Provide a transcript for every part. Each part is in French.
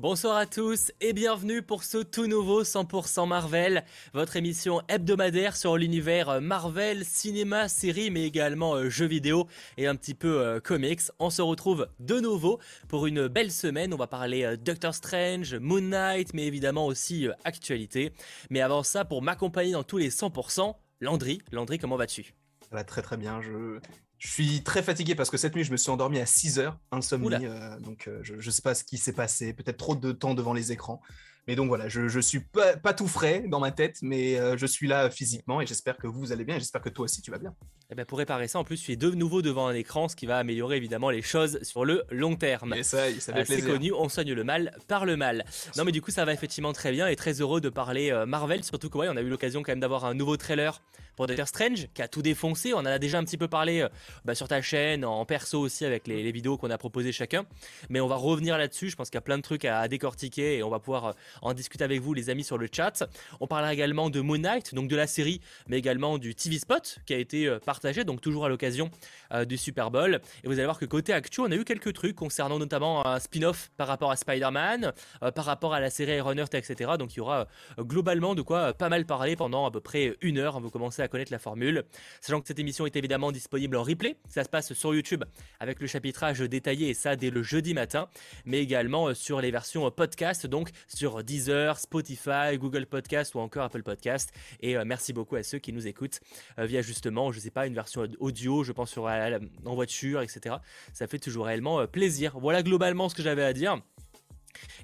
Bonsoir à tous et bienvenue pour ce tout nouveau 100% Marvel, votre émission hebdomadaire sur l'univers Marvel, cinéma, série, mais également euh, jeux vidéo et un petit peu euh, comics. On se retrouve de nouveau pour une belle semaine. On va parler euh, Doctor Strange, Moon Knight, mais évidemment aussi actualité. Mais avant ça, pour m'accompagner dans tous les 100%, Landry. Landry, comment vas-tu? Ça va très très bien. Je, je suis très fatigué parce que cette nuit, je me suis endormi à 6 heures, insomnie. Euh, donc, euh, je ne sais pas ce qui s'est passé. Peut-être trop de temps devant les écrans. Mais donc voilà, je, je suis pas, pas, tout frais dans ma tête, mais euh, je suis là physiquement et j'espère que vous, allez bien et j'espère que toi aussi tu vas bien. Et eh ben pour réparer ça, en plus, tu es de nouveau devant un écran, ce qui va améliorer évidemment les choses sur le long terme. Et ça, ça fait C'est connu, on soigne le mal par le mal. Non mais du coup, ça va effectivement très bien et très heureux de parler Marvel, surtout qu'on on a eu l'occasion quand même d'avoir un nouveau trailer pour Doctor Strange qui a tout défoncé. On en a déjà un petit peu parlé bah, sur ta chaîne, en perso aussi avec les, les vidéos qu'on a proposées chacun. Mais on va revenir là-dessus. Je pense qu'il y a plein de trucs à, à décortiquer et on va pouvoir en discuter avec vous les amis sur le chat. On parlera également de Moon Knight, donc de la série, mais également du TV Spot qui a été euh, partagé, donc toujours à l'occasion euh, du Super Bowl. Et vous allez voir que côté actu, on a eu quelques trucs concernant notamment un spin-off par rapport à Spider-Man, euh, par rapport à la série Iron Earth, etc. Donc il y aura globalement de quoi pas mal parler pendant à peu près une heure. Vous commencez à connaître la formule. Sachant que cette émission est évidemment disponible en replay. Ça se passe sur YouTube avec le chapitrage détaillé et ça dès le jeudi matin, mais également sur les versions podcast, donc sur Deezer, Spotify, Google Podcast ou encore Apple Podcast. Et euh, merci beaucoup à ceux qui nous écoutent euh, via justement, je sais pas, une version audio, je pense sur en voiture, etc. Ça fait toujours réellement euh, plaisir. Voilà globalement ce que j'avais à dire.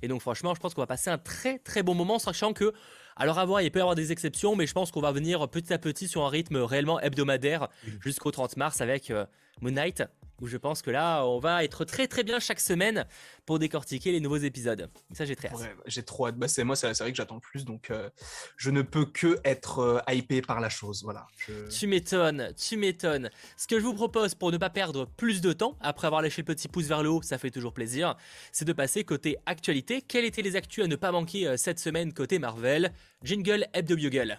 Et donc franchement, je pense qu'on va passer un très très bon moment, sachant que, alors à voir, il peut y avoir des exceptions, mais je pense qu'on va venir petit à petit sur un rythme réellement hebdomadaire jusqu'au 30 mars avec Moon Knight, où je pense que là, on va être très très bien chaque semaine pour décortiquer les nouveaux épisodes. Ça, j'ai très hâte. j'ai trop hâte. Bah, c'est moi, c'est vrai que j'attends le plus, donc euh, je ne peux que être euh, hypé par la chose. Voilà. Tu m'étonnes, tu m'étonnes. Ce que je vous propose pour ne pas perdre plus de temps, après avoir lâché le petit pouce vers le haut, ça fait toujours plaisir, c'est de passer côté actualité. Quelles étaient les actus à ne pas manquer euh, cette semaine côté Marvel? Jingle Hebdo Bugle.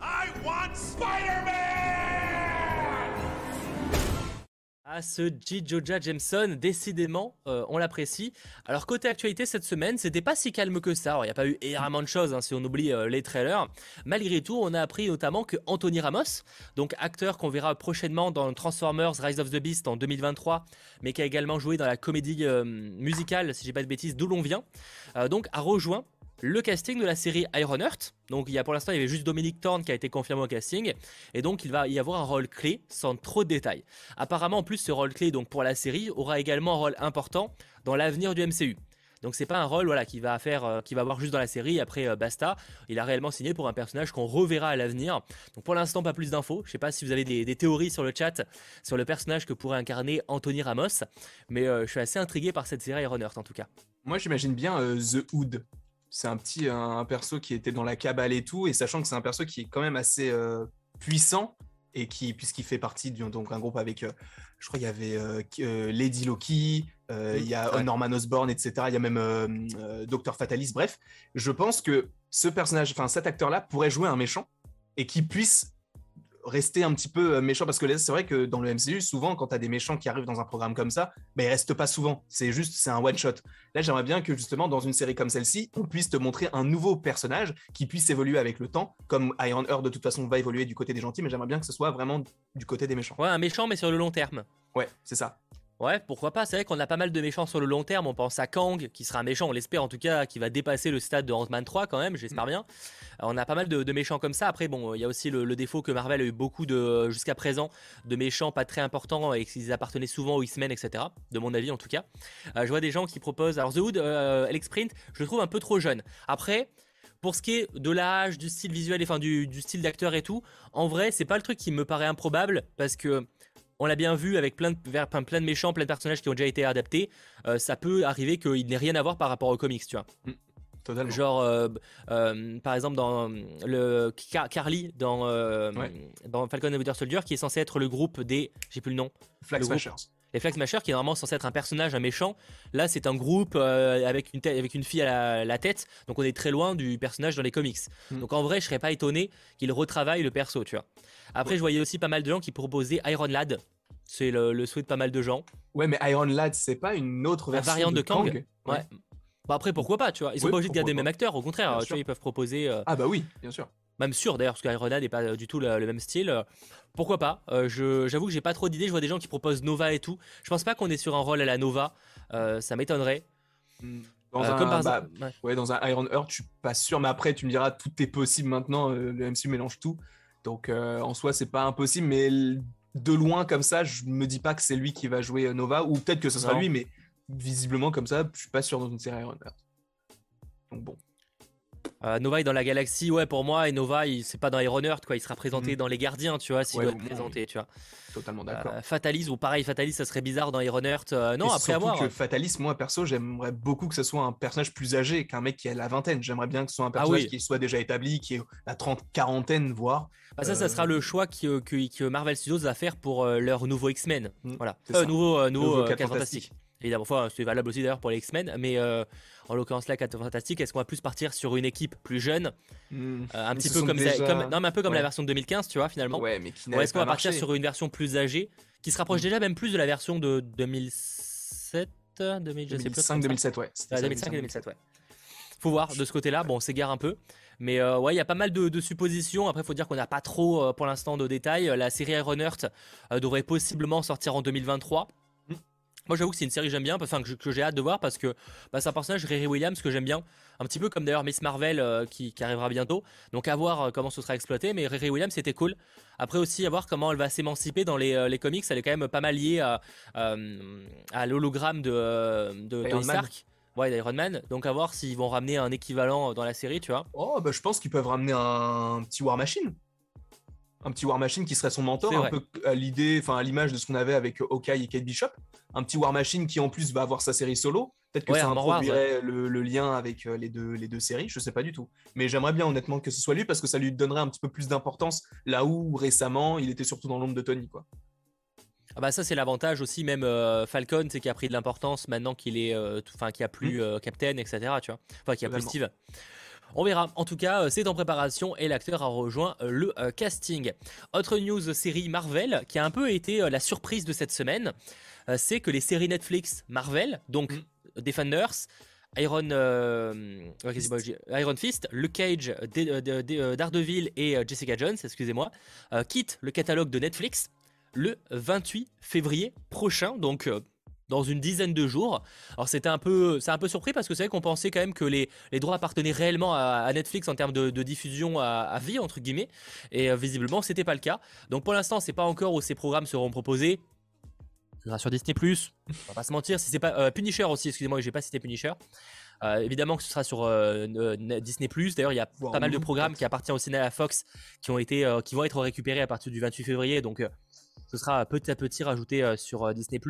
I want Spider-Man ah, ce J. Joja Jameson, décidément, euh, on l'apprécie. Alors, côté actualité cette semaine, c'était pas si calme que ça. il n'y a pas eu énormément de choses hein, si on oublie euh, les trailers. Malgré tout, on a appris notamment que Anthony Ramos, donc acteur qu'on verra prochainement dans Transformers Rise of the Beast en 2023, mais qui a également joué dans la comédie euh, musicale, si j'ai pas de bêtises, d'où l'on vient, donc a rejoint le casting de la série Iron Heart. Donc il y a pour l'instant il y avait juste Dominic Thorne qui a été confirmé au casting et donc il va y avoir un rôle clé sans trop de détails. Apparemment en plus ce rôle clé donc pour la série aura également un rôle important dans l'avenir du MCU. Donc c'est pas un rôle voilà qui va faire euh, qui va avoir juste dans la série après euh, basta. Il a réellement signé pour un personnage qu'on reverra à l'avenir. Donc pour l'instant pas plus d'infos. Je sais pas si vous avez des, théories sur le chat sur le personnage que pourrait incarner Anthony Ramos, mais euh, je suis assez intrigué par cette série Iron Earth en tout cas. Moi j'imagine bien The Hood c'est un petit un, perso qui était dans la cabale et tout, et sachant que c'est un perso qui est quand même assez euh, puissant et qui puisqu'il fait partie d'un donc un groupe avec, euh, je crois il y avait euh, Lady Loki, il y a Norman Osborn, etc. Il y a même Docteur Fatalis. Bref, je pense que ce personnage, enfin cet acteur-là pourrait jouer un méchant et qui puisse rester un petit peu euh, méchant parce que c'est vrai que dans le MCU, souvent, quand tu as des méchants qui arrivent dans un programme comme ça, ben, ils restent pas souvent. C'est juste, c'est un one shot. Là, j'aimerais bien que justement, dans une série comme celle-ci, on puisse te montrer un nouveau personnage qui puisse évoluer avec le temps, comme Iron Earth de toute façon va évoluer du côté des gentils, mais j'aimerais bien que ce soit vraiment du côté des méchants. Ouais, un méchant, mais sur le long terme. Ouais, c'est ça. Ouais, pourquoi pas. C'est vrai qu'on a pas mal de méchants sur le long terme. On pense à Kang, qui sera un méchant, on l'espère en tout cas, qui va dépasser le stade de Ant-Man 3 quand même, j'espère mm. bien. Euh, on a pas mal de, méchants comme ça. Après, bon, il y a aussi le, défaut que Marvel a eu beaucoup de, jusqu'à présent, de méchants pas très importants et qu'ils appartenaient souvent aux X-Men, etc. De mon avis en tout cas. Euh, je vois des gens qui proposent. Alors, The Hood, euh, Alex Print, je le trouve un peu trop jeune. Après. Pour ce qui est de l'âge, du style visuel, enfin du, du style d'acteur et tout, en vrai, c'est pas le truc qui me paraît improbable parce que on l'a bien vu avec plein de, plein de méchants, plein de personnages qui ont déjà été adaptés. Euh, ça peut arriver qu'il n'ait rien à voir par rapport aux comics, tu vois. Mm. totalement. Genre, euh, euh, par exemple, dans le Carly, dans, dans Falcon and Winter Soldier, qui est censé être le groupe des. J'ai plus le nom. Flag Smashers. Les Flag Smashers, qui est normalement censé être un personnage, un méchant. Là, c'est un groupe avec, une avec une fille à la, tête. Donc, on est très loin du personnage dans les comics. Mm. Donc, en vrai, je serais pas étonné qu'il retravaille le perso, tu vois. Après, je voyais aussi pas mal de gens qui proposaient Iron Lad. C'est le, souhait de pas mal de gens. Ouais, mais Iron Lad, c'est pas une autre version variante de, Kang, Ouais. Bah après, pourquoi pas, tu vois. Ils sont Oui, pas obligés de garder les mêmes acteurs, au contraire, tu vois, ils peuvent proposer. euh, Ah bah oui, bien sûr. Même sûr d'ailleurs, parce qu'Ironman n'est pas du tout le, le même style. Pourquoi pas? Euh, J'avoue que j'ai pas trop d'idées. Je vois des gens qui proposent Nova et tout. Je pense pas qu'on est sur un rôle à la Nova. euh, ça m'étonnerait. Dans Euh, un, comme par bah, exemple. ouais. ouais, dans un Iron Heart, je suis pas sûr, mais après, tu me diras, tout est possible maintenant. euh, le MCU mélange tout. Donc, euh, en soi, c'est pas impossible, mais de loin, comme ça, je me dis pas que c'est lui qui va jouer Nova, ou peut-être que ce sera Non. lui, mais visiblement, comme ça, je suis pas sûr dans une série Iron Heart. Donc, bon. Euh, Nova est dans la galaxie, ouais, pour moi. Et Nova, c'est pas dans Iron Heart, quoi. Il sera présenté Mhm. dans Les Gardiens, tu vois, s'il Ouais, doit être présenté, tu vois. Totalement d'accord. Euh, Fatalis, ou pareil, Fatalis, ça serait bizarre dans Iron Heart. euh, non, Et après avoir. que Fatalis, moi perso, j'aimerais beaucoup que ce soit un personnage plus âgé qu'un mec qui a la vingtaine. J'aimerais bien que ce soit un personnage Ah oui. qui soit déjà établi, qui est la trente, quarantaine, voire. Bah, ça, ça euh, sera le choix que, que- que Marvel Studios va faire pour euh, leur nouveau X-Men. Mm, Voilà. Euh, nouveau, euh, nouveau, Nouveau euh, Fantastiques. Évidemment, enfin, c'est valable aussi d'ailleurs pour les X-Men, mais euh, en l'occurrence là, 4 Fantastiques, est-ce qu'on va plus partir sur une équipe plus jeune, Hmm. euh, un petit peu comme ça, déjà- comme, non, mais un peu comme la version de 2015, tu vois, finalement. Ouais, mais qui Ou est-ce qu'on va partir sur une version plus âgée, qui se rapproche Mm. déjà même plus de la version de 2007, 2000, je sais plus. 2005, 2007, ouais. c'était Ah, ça, 2005 et 2007, ouais. Faut voir de ce côté-là, bon, on s'égare un peu. Mais euh, ouais, il y a pas mal de, de suppositions. Après, il faut dire qu'on n'a pas trop euh, pour l'instant de détails. La série Iron Heart euh, devrait possiblement sortir en 2023. Moi, j'avoue que c'est une série que j'aime bien, enfin que, j'ai hâte de voir parce que bah, c'est un personnage, Riri Williams, que j'aime bien. Un petit peu comme d'ailleurs Miss Marvel euh, qui, qui arrivera bientôt. Donc à voir euh, comment ce sera exploité. Mais Riri Williams, c'était cool. Après aussi, à voir comment elle va s'émanciper dans les, euh, les comics. Elle est quand même pas mal liée à, euh, à l'hologramme de, de. Stark. Ouais, d'Iron Man. Donc à voir s'ils vont ramener un équivalent dans la série, tu vois. Oh, bah, je pense qu'ils peuvent ramener un petit War Machine. Un petit War Machine qui serait son mentor, un peu à l'idée, enfin à l'image de ce qu'on avait avec Hawkeye et Kate Bishop. Un petit War Machine qui en plus va avoir sa série solo. Peut-être que Ouais, ça introduirait le, le lien avec euh, les deux, les deux séries, je sais pas du tout. Mais j'aimerais bien honnêtement que ce soit lui parce que ça lui donnerait un petit peu plus d'importance là où récemment il était surtout dans l'ombre de Tony. Quoi. Ah bah ça c'est l'avantage aussi même euh, Falcon c'est qui a pris de l'importance maintenant qu'il est euh, enfin qu'il a plus euh, Captain etc tu vois enfin qu'il y a plus. Steve on verra. En tout cas euh, c'est en préparation et l'acteur a rejoint euh, le euh, casting. Autre news série Marvel qui a un peu été la surprise de cette semaine c'est que les séries Netflix Marvel donc Mm. Defenders Iron, euh, Iron Fist, Luke Cage, D- D- D- Daredevil et Jessica Jones, excusez-moi, euh, quittent le catalogue de Netflix le 28 février prochain, donc euh, dans une dizaine de jours. Alors c'était un peu, c'est un peu surpris parce que c'est vrai qu'on pensait quand même que les, les droits appartenaient réellement à, à Netflix en termes de, de diffusion à, à vie entre guillemets, et euh, visiblement c'était pas le cas. Donc pour l'instant c'est pas encore où ces programmes seront proposés. Ce sera sur Disney+, on va pas se mentir. Si c'est pas euh, Punisher aussi, excusez-moi, j'ai pas cité Punisher. Euh, évidemment que ce sera sur euh, euh, Disney+. D'ailleurs, il y a pas mal de programmes qui appartiennent au cinéma à Fox qui ont été, qui vont être récupérés à partir du 28 février. Donc, ce sera petit à petit rajouté sur Disney+.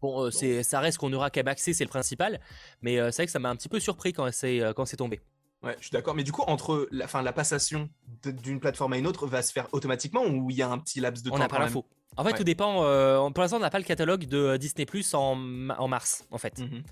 Bon, euh, c'est, ça reste qu'on aura qu'à accès, c'est le principal. Mais euh, c'est vrai que ça m'a un petit peu surpris quand c'est, euh, quand c'est tombé. Ouais, je suis d'accord. Mais du coup, entre la, fin, la passation d'une plateforme à une autre va se faire automatiquement ou il y a un petit laps de On temps n'a pas l'info. En fait, Ouais. tout dépend. pour l'instant, on n'a pas le catalogue de Disney Plus en, ma- en mars, en fait. Mhm.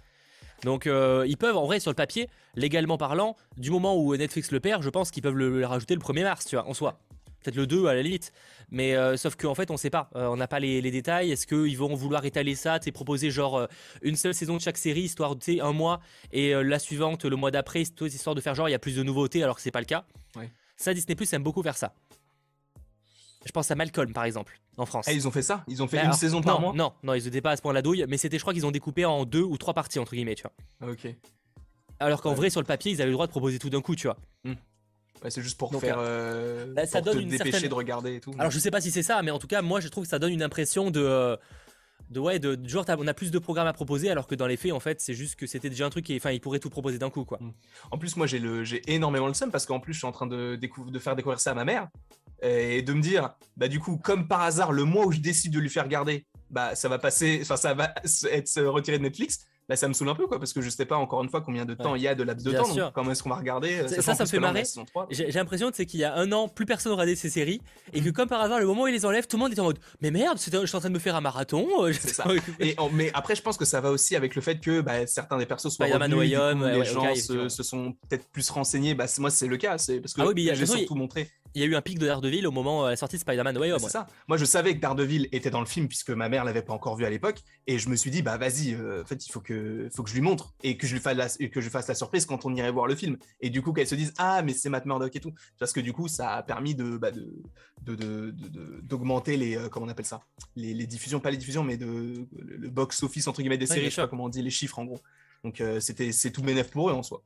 Donc, euh, ils peuvent, en vrai, sur le papier, légalement parlant, du moment où Netflix le perd, je pense qu'ils peuvent le, le rajouter le 1er mars, tu vois, en soi. Peut-être le 2 à la limite. Mais euh, sauf qu'en fait, on sait pas. Euh, on n'a pas les, les détails. Est-ce qu'ils vont vouloir étaler ça, tu sais, proposer genre euh, une seule saison de chaque série, histoire de un mois, et la suivante, le mois d'après, histoire de faire genre, il y a plus de nouveautés, alors que c'est pas le cas. Ouais. Ça, Disney Plus aime beaucoup faire ça. Je pense à Malcolm, par exemple, en France. Ah, ils ont fait ça? Ils ont fait Bah, une alors, saison par non, mois? Non, non, ils étaient pas à ce point la douille, mais c'était, je crois qu'ils ont découpé en deux ou trois parties, entre guillemets, tu vois. Ah, Ok. Alors qu'en Ouais. vrai, sur le papier, ils avaient le droit de proposer tout d'un coup, tu vois. Ouais, c'est juste pour Donc, faire. euh, bah, ça pour donne te une dépêcher certaine- de regarder et tout. Alors je sais pas si c'est ça, mais en tout cas, moi je trouve que ça donne une impression de. euh, De ouais, de, genre on a plus de programmes à proposer alors que dans les faits en fait c'est juste que c'était déjà un truc qui enfin ils pourraient tout proposer d'un coup quoi. En plus, moi, j'ai le, j'ai énormément le seum parce qu'en plus, je suis en train de, de faire découvrir ça à ma mère et de me dire, bah du coup, comme par hasard, le mois où je décide de lui faire garder, bah ça va passer, enfin ça va être retiré de Netflix. Bah ça me saoule un peu quoi parce que je sais pas encore une fois combien de temps Ouais. il y a de laps de Bien temps. sûr. Donc comment est-ce qu'on va regarder euh, Ça- ça, me fait marrer. la saison 3. J'ai l'impression c'est qu'il y a un an plus personne regardait ces séries et que comme par hasard le moment où ils les enlèvent tout le monde est en mode mais merde je suis en train de me faire un marathon. euh, C'est ça. Et en- mais après, je pense que ça va aussi avec le fait que bah, certains des persos soient Spider-Man revenus, coup, Home, les ouais, gens se, sont peut-être plus renseignés. Bah, moi, c'est le cas. C'est parce que Ah oui, j'ai surtout montré. Il y a eu un pic de Daredevil au moment de la sortie de Spider-Man Way C'est ça. Moi, je savais que Daredevil était dans le film puisque ma mère l'avait pas encore vu à l'époque, et je me suis dit, bah vas-y, euh, en fait, il faut que, faut que je lui montre et que je lui fasse la, que je fasse la surprise quand on irait voir le film. Et du coup, qu'elle se dise, ah, mais c'est Matt Murdock et tout, parce que du coup, ça a permis de, bah, de, d'augmenter les, euh, comment on appelle ça, les, diffusions, pas les diffusions, mais de le box office entre guillemets des séries, je sais pas comment on dit, les chiffres en gros. Donc euh, c'était, c'est tout bénéf pour eux en soi.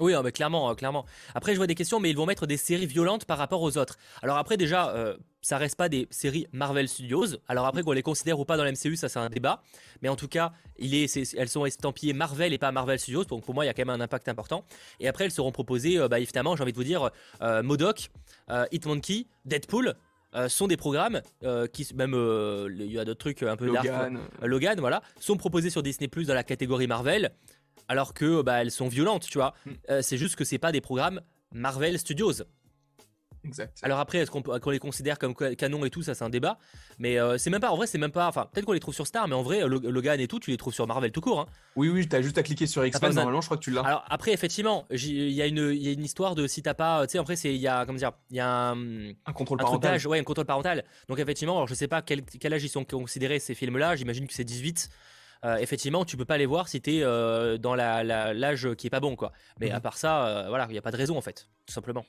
Oui, mais clairement, euh, clairement. Après, je vois des questions, mais ils vont mettre des séries violentes par rapport aux autres. Alors après, déjà, euh, ça reste pas des séries Marvel Studios. Alors après, qu'on les considère ou pas dans la MCU, ça c'est un débat. Mais en tout cas, il est, elles sont estampillées Marvel et pas Marvel Studios. Donc pour moi, il y a quand même un impact important. Et après, elles seront proposées, euh, bah, évidemment, j'ai envie de vous dire, Modoc, Hitmonkey, Deadpool. sont des programmes qui même il y a d'autres trucs un peu Logan. Logan voilà sont proposés sur Disney Plus dans la catégorie Marvel alors que bah, elles sont violentes, tu vois. Mm. Euh, c'est juste que c'est pas des programmes Marvel Studios. Exact. Alors après, est-ce qu'on les considère comme canon et tout, ça c'est un débat. Mais euh, c'est même pas, en vrai, c'est même pas. Enfin, peut-être qu'on les trouve sur Star, mais en vrai, Logan et tout, tu les trouves sur Marvel tout court. Hein. Oui, oui, t'as juste à cliquer sur X-Men, normalement, je crois que tu l'as. Alors après, effectivement, il y, a une, histoire de si t'as pas. Tu sais, après, il y a, comment dire, il y a un. Un contrôle parental. ouais, un contrôle parental. Donc effectivement, alors je sais pas quel, quel âge ils sont considérés ces films-là, j'imagine que c'est 18. Euh, effectivement, tu peux pas les voir si tu es euh, dans l'âge qui est pas bon, quoi. Mais à mhm. part ça, euh, voilà, il n'y a pas de raison en fait, tout simplement.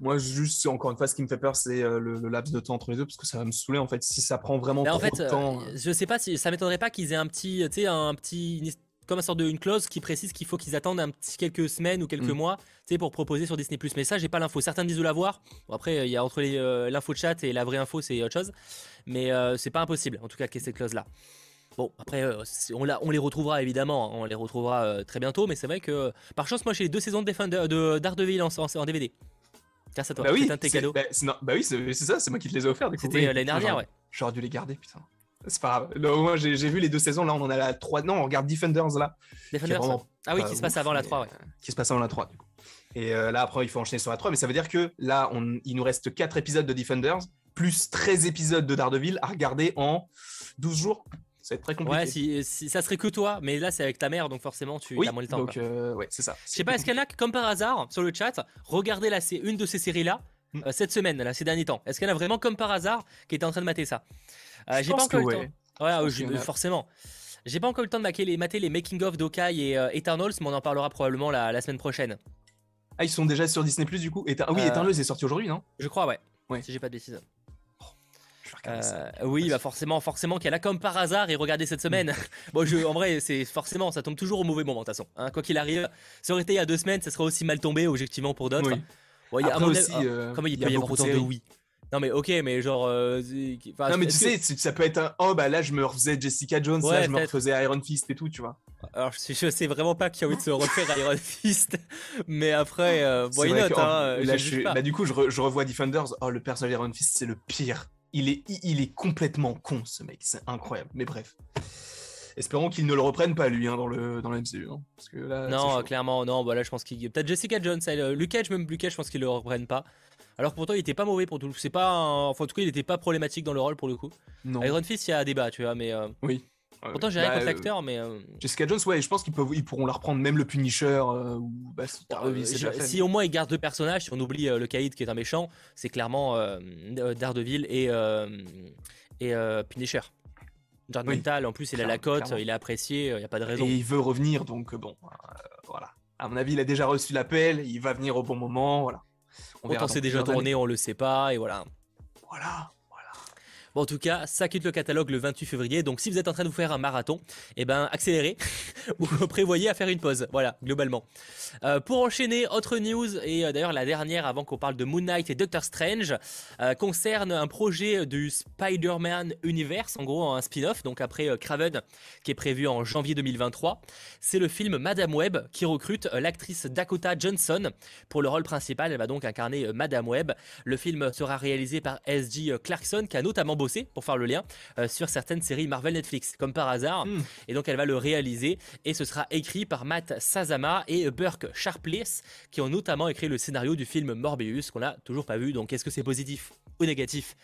Moi, juste, encore une fois, ce qui me fait peur, c'est le, laps de temps entre les deux, parce que ça va me saouler, en fait, si ça prend vraiment trop de temps. je sais pas si ça m'étonnerait pas qu'ils aient un petit, tu sais, un petit, comme un sorte de une clause qui précise qu'il faut qu'ils attendent un petit quelques semaines ou quelques mm. mois, tu sais, pour proposer sur Disney+. Mais ça, j'ai pas l'info. Certains disent de l'avoir. Bon, après, il y a entre l'info de chat et la vraie info, c'est autre chose. Mais c'est pas impossible, en tout cas, qu'il y ait cette clause-là. Bon, après, euh, on, on, les retrouvera évidemment, hein, on les retrouvera euh, très bientôt, mais c'est vrai que par chance, moi j'ai les deux saisons de, Defender, de Daredevil en, en, DVD. Grâce à toi, bah oui, c'est un de tes cadeaux. Bah, bah oui, c'est ça, c'est moi qui te les ai offerts. C'était euh, l'année dernière, ouais. J'aurais dû les garder, putain. C'est pas grave. moi, j'ai vu les deux saisons, là, on en a la 3. Non, on regarde Defenders là. Defenders Ah oui, qui se passe avant la 3, ouais. Qui se passe avant la 3, du coup. Et là, après, il faut enchaîner sur la 3, mais ça veut dire que là, on, il nous reste 4 épisodes de Defenders, plus 13 épisodes de Daredevil à regarder en 12 jours. Être très compliqué. Ouais, si, ça serait que toi, mais là c'est avec ta mère, donc forcément tu as moins le temps. Donc, euh, ouais, c'est ça. Je sais pas, est-ce qu'il y en a comme par hasard sur le chat, regardez là, c'est une de ces séries là. Hmm. Euh, cette semaine, là, ces derniers temps? Est-ce qu'il y en a vraiment comme par hasard qui était en train de mater ça? Euh, J'ai pas encore le temps. Ouais, forcément. J'ai pas encore eu le temps de mater les, mater les making of d'Okai et Eternals, mais on en parlera probablement la, semaine prochaine. Ah, ils sont déjà sur Disney Plus du coup? Ah oui, Eternals est sorti aujourd'hui, non? Je crois, ouais. ouais. Si j'ai pas de bêtises. Euh, oui, bah forcément, forcément qu'elle a comme par hasard et regardez cette semaine. bon, je, en vrai, c'est forcément, ça tombe toujours au mauvais moment de toute façon. Hein. quoi qu'il arrive, ça aurait été il y a deux semaines, ça serait aussi mal tombé objectivement pour d'autres. Oui. aussi, euh, comment il peut y, avoir autant de oui non mais ok mais genre euh, non mais tu sais ça peut être un oh bah là je me refaisais Jessica Jones là je me refaisais Iron Fist et tout tu vois alors je, je sais vraiment pas qui a envie de se refaire Iron Fist mais après euh, why not hein, là, je, bah, du coup je, je revois Defenders oh le personnage d'Iron Fist c'est le pire il est, il est complètement con, ce mec. C'est incroyable. Mais bref. Espérons qu'il ne le reprenne pas, lui, hein, dans, le, dans MCU. Hein, parce que là, non, clairement, non. Voilà, je pense qu'il. Peut-être Jessica Jones, elle, Lucas, même Lucas, je pense qu'il le reprenne pas. Alors pourtant, il était pas mauvais pour tout. C'est pas. Enfin, en tout cas, il était pas problématique dans le rôle pour le coup. Non. Iron Fist, il y a un débat, tu vois, mais. Euh, oui. Pourtant, j'ai rien bah, contre l'acteur, mais. Euh, Jessica Jones, ouais, je pense qu'ils peuvent, ils pourront la reprendre, même le Punisher. Euh, ou, bah, si au moins ils gardent deux personnages, si on oublie le Caïd qui est un méchant, c'est clairement Daredevil et, et Punisher. Jared Mental, en plus, il a la cote, il est apprécié, il n'y a pas de raison. Et il veut revenir, donc bon, voilà. À mon avis, il a déjà reçu l'appel, il va venir au bon moment, voilà. On Autant c'est déjà tourné, on le sait pas, et voilà. Voilà en tout cas, ça quitte le catalogue le 28 février. Donc, si vous êtes en train de vous faire un marathon, eh ben, accélérez ou prévoyez à faire une pause. Voilà, globalement. Euh, pour enchaîner, autre news, et euh, d'ailleurs la dernière avant qu'on parle de Moon Knight et Doctor Strange, euh, concerne un projet du Spider-Man Universe, en gros un spin-off, donc après Craven, qui est prévu en janvier 2023. C'est le film Madame Web qui recrute l'actrice Dakota Johnson pour le rôle principal. Elle va donc incarner Madame Web. Le film sera réalisé par S.G. Clarkson, qui a notamment bossé pour faire le lien euh, sur certaines séries Marvel Netflix, comme par hasard. Hmm. Et donc elle va le réaliser et ce sera écrit par Matt Sazama et Burke Sharpless qui ont notamment écrit le scénario du film Morbius qu'on n'a toujours pas vu. Donc est-ce que c'est positif ou négatif?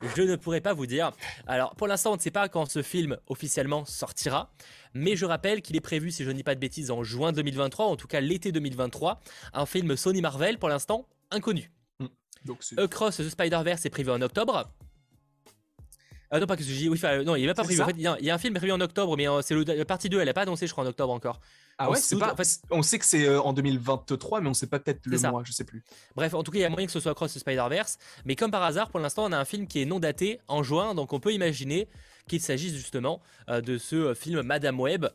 Je ne pourrais pas vous dire. Alors, pour l'instant, on ne sait pas quand ce film officiellement sortira, mais je rappelle qu'il est prévu, si je ne dis pas de bêtises, en juin 2023, en tout cas l'été 2023. Un film Sony Marvel, pour l'instant, inconnu. Donc, Across the Spider-Verse est prévu en octobre. Ah non, pas que dis. Oui, non, il n'est pas prévu. En fait, il y, a, un film prévu en octobre, mais c'est la partie 2, elle n'est pas annoncée, je crois, en octobre encore. Ah ouais, c'est pas. En fait, on sait que c'est euh, en 2023, mais on sait pas peut-être le mois, je sais plus. Bref, en tout cas, il y a moyen que ce soit Cross the Spider-Verse. Mais comme par hasard, pour l'instant, on a un film qui est non daté en juin, donc on peut imaginer qu'il s'agisse justement euh, de ce euh, film Madame Web.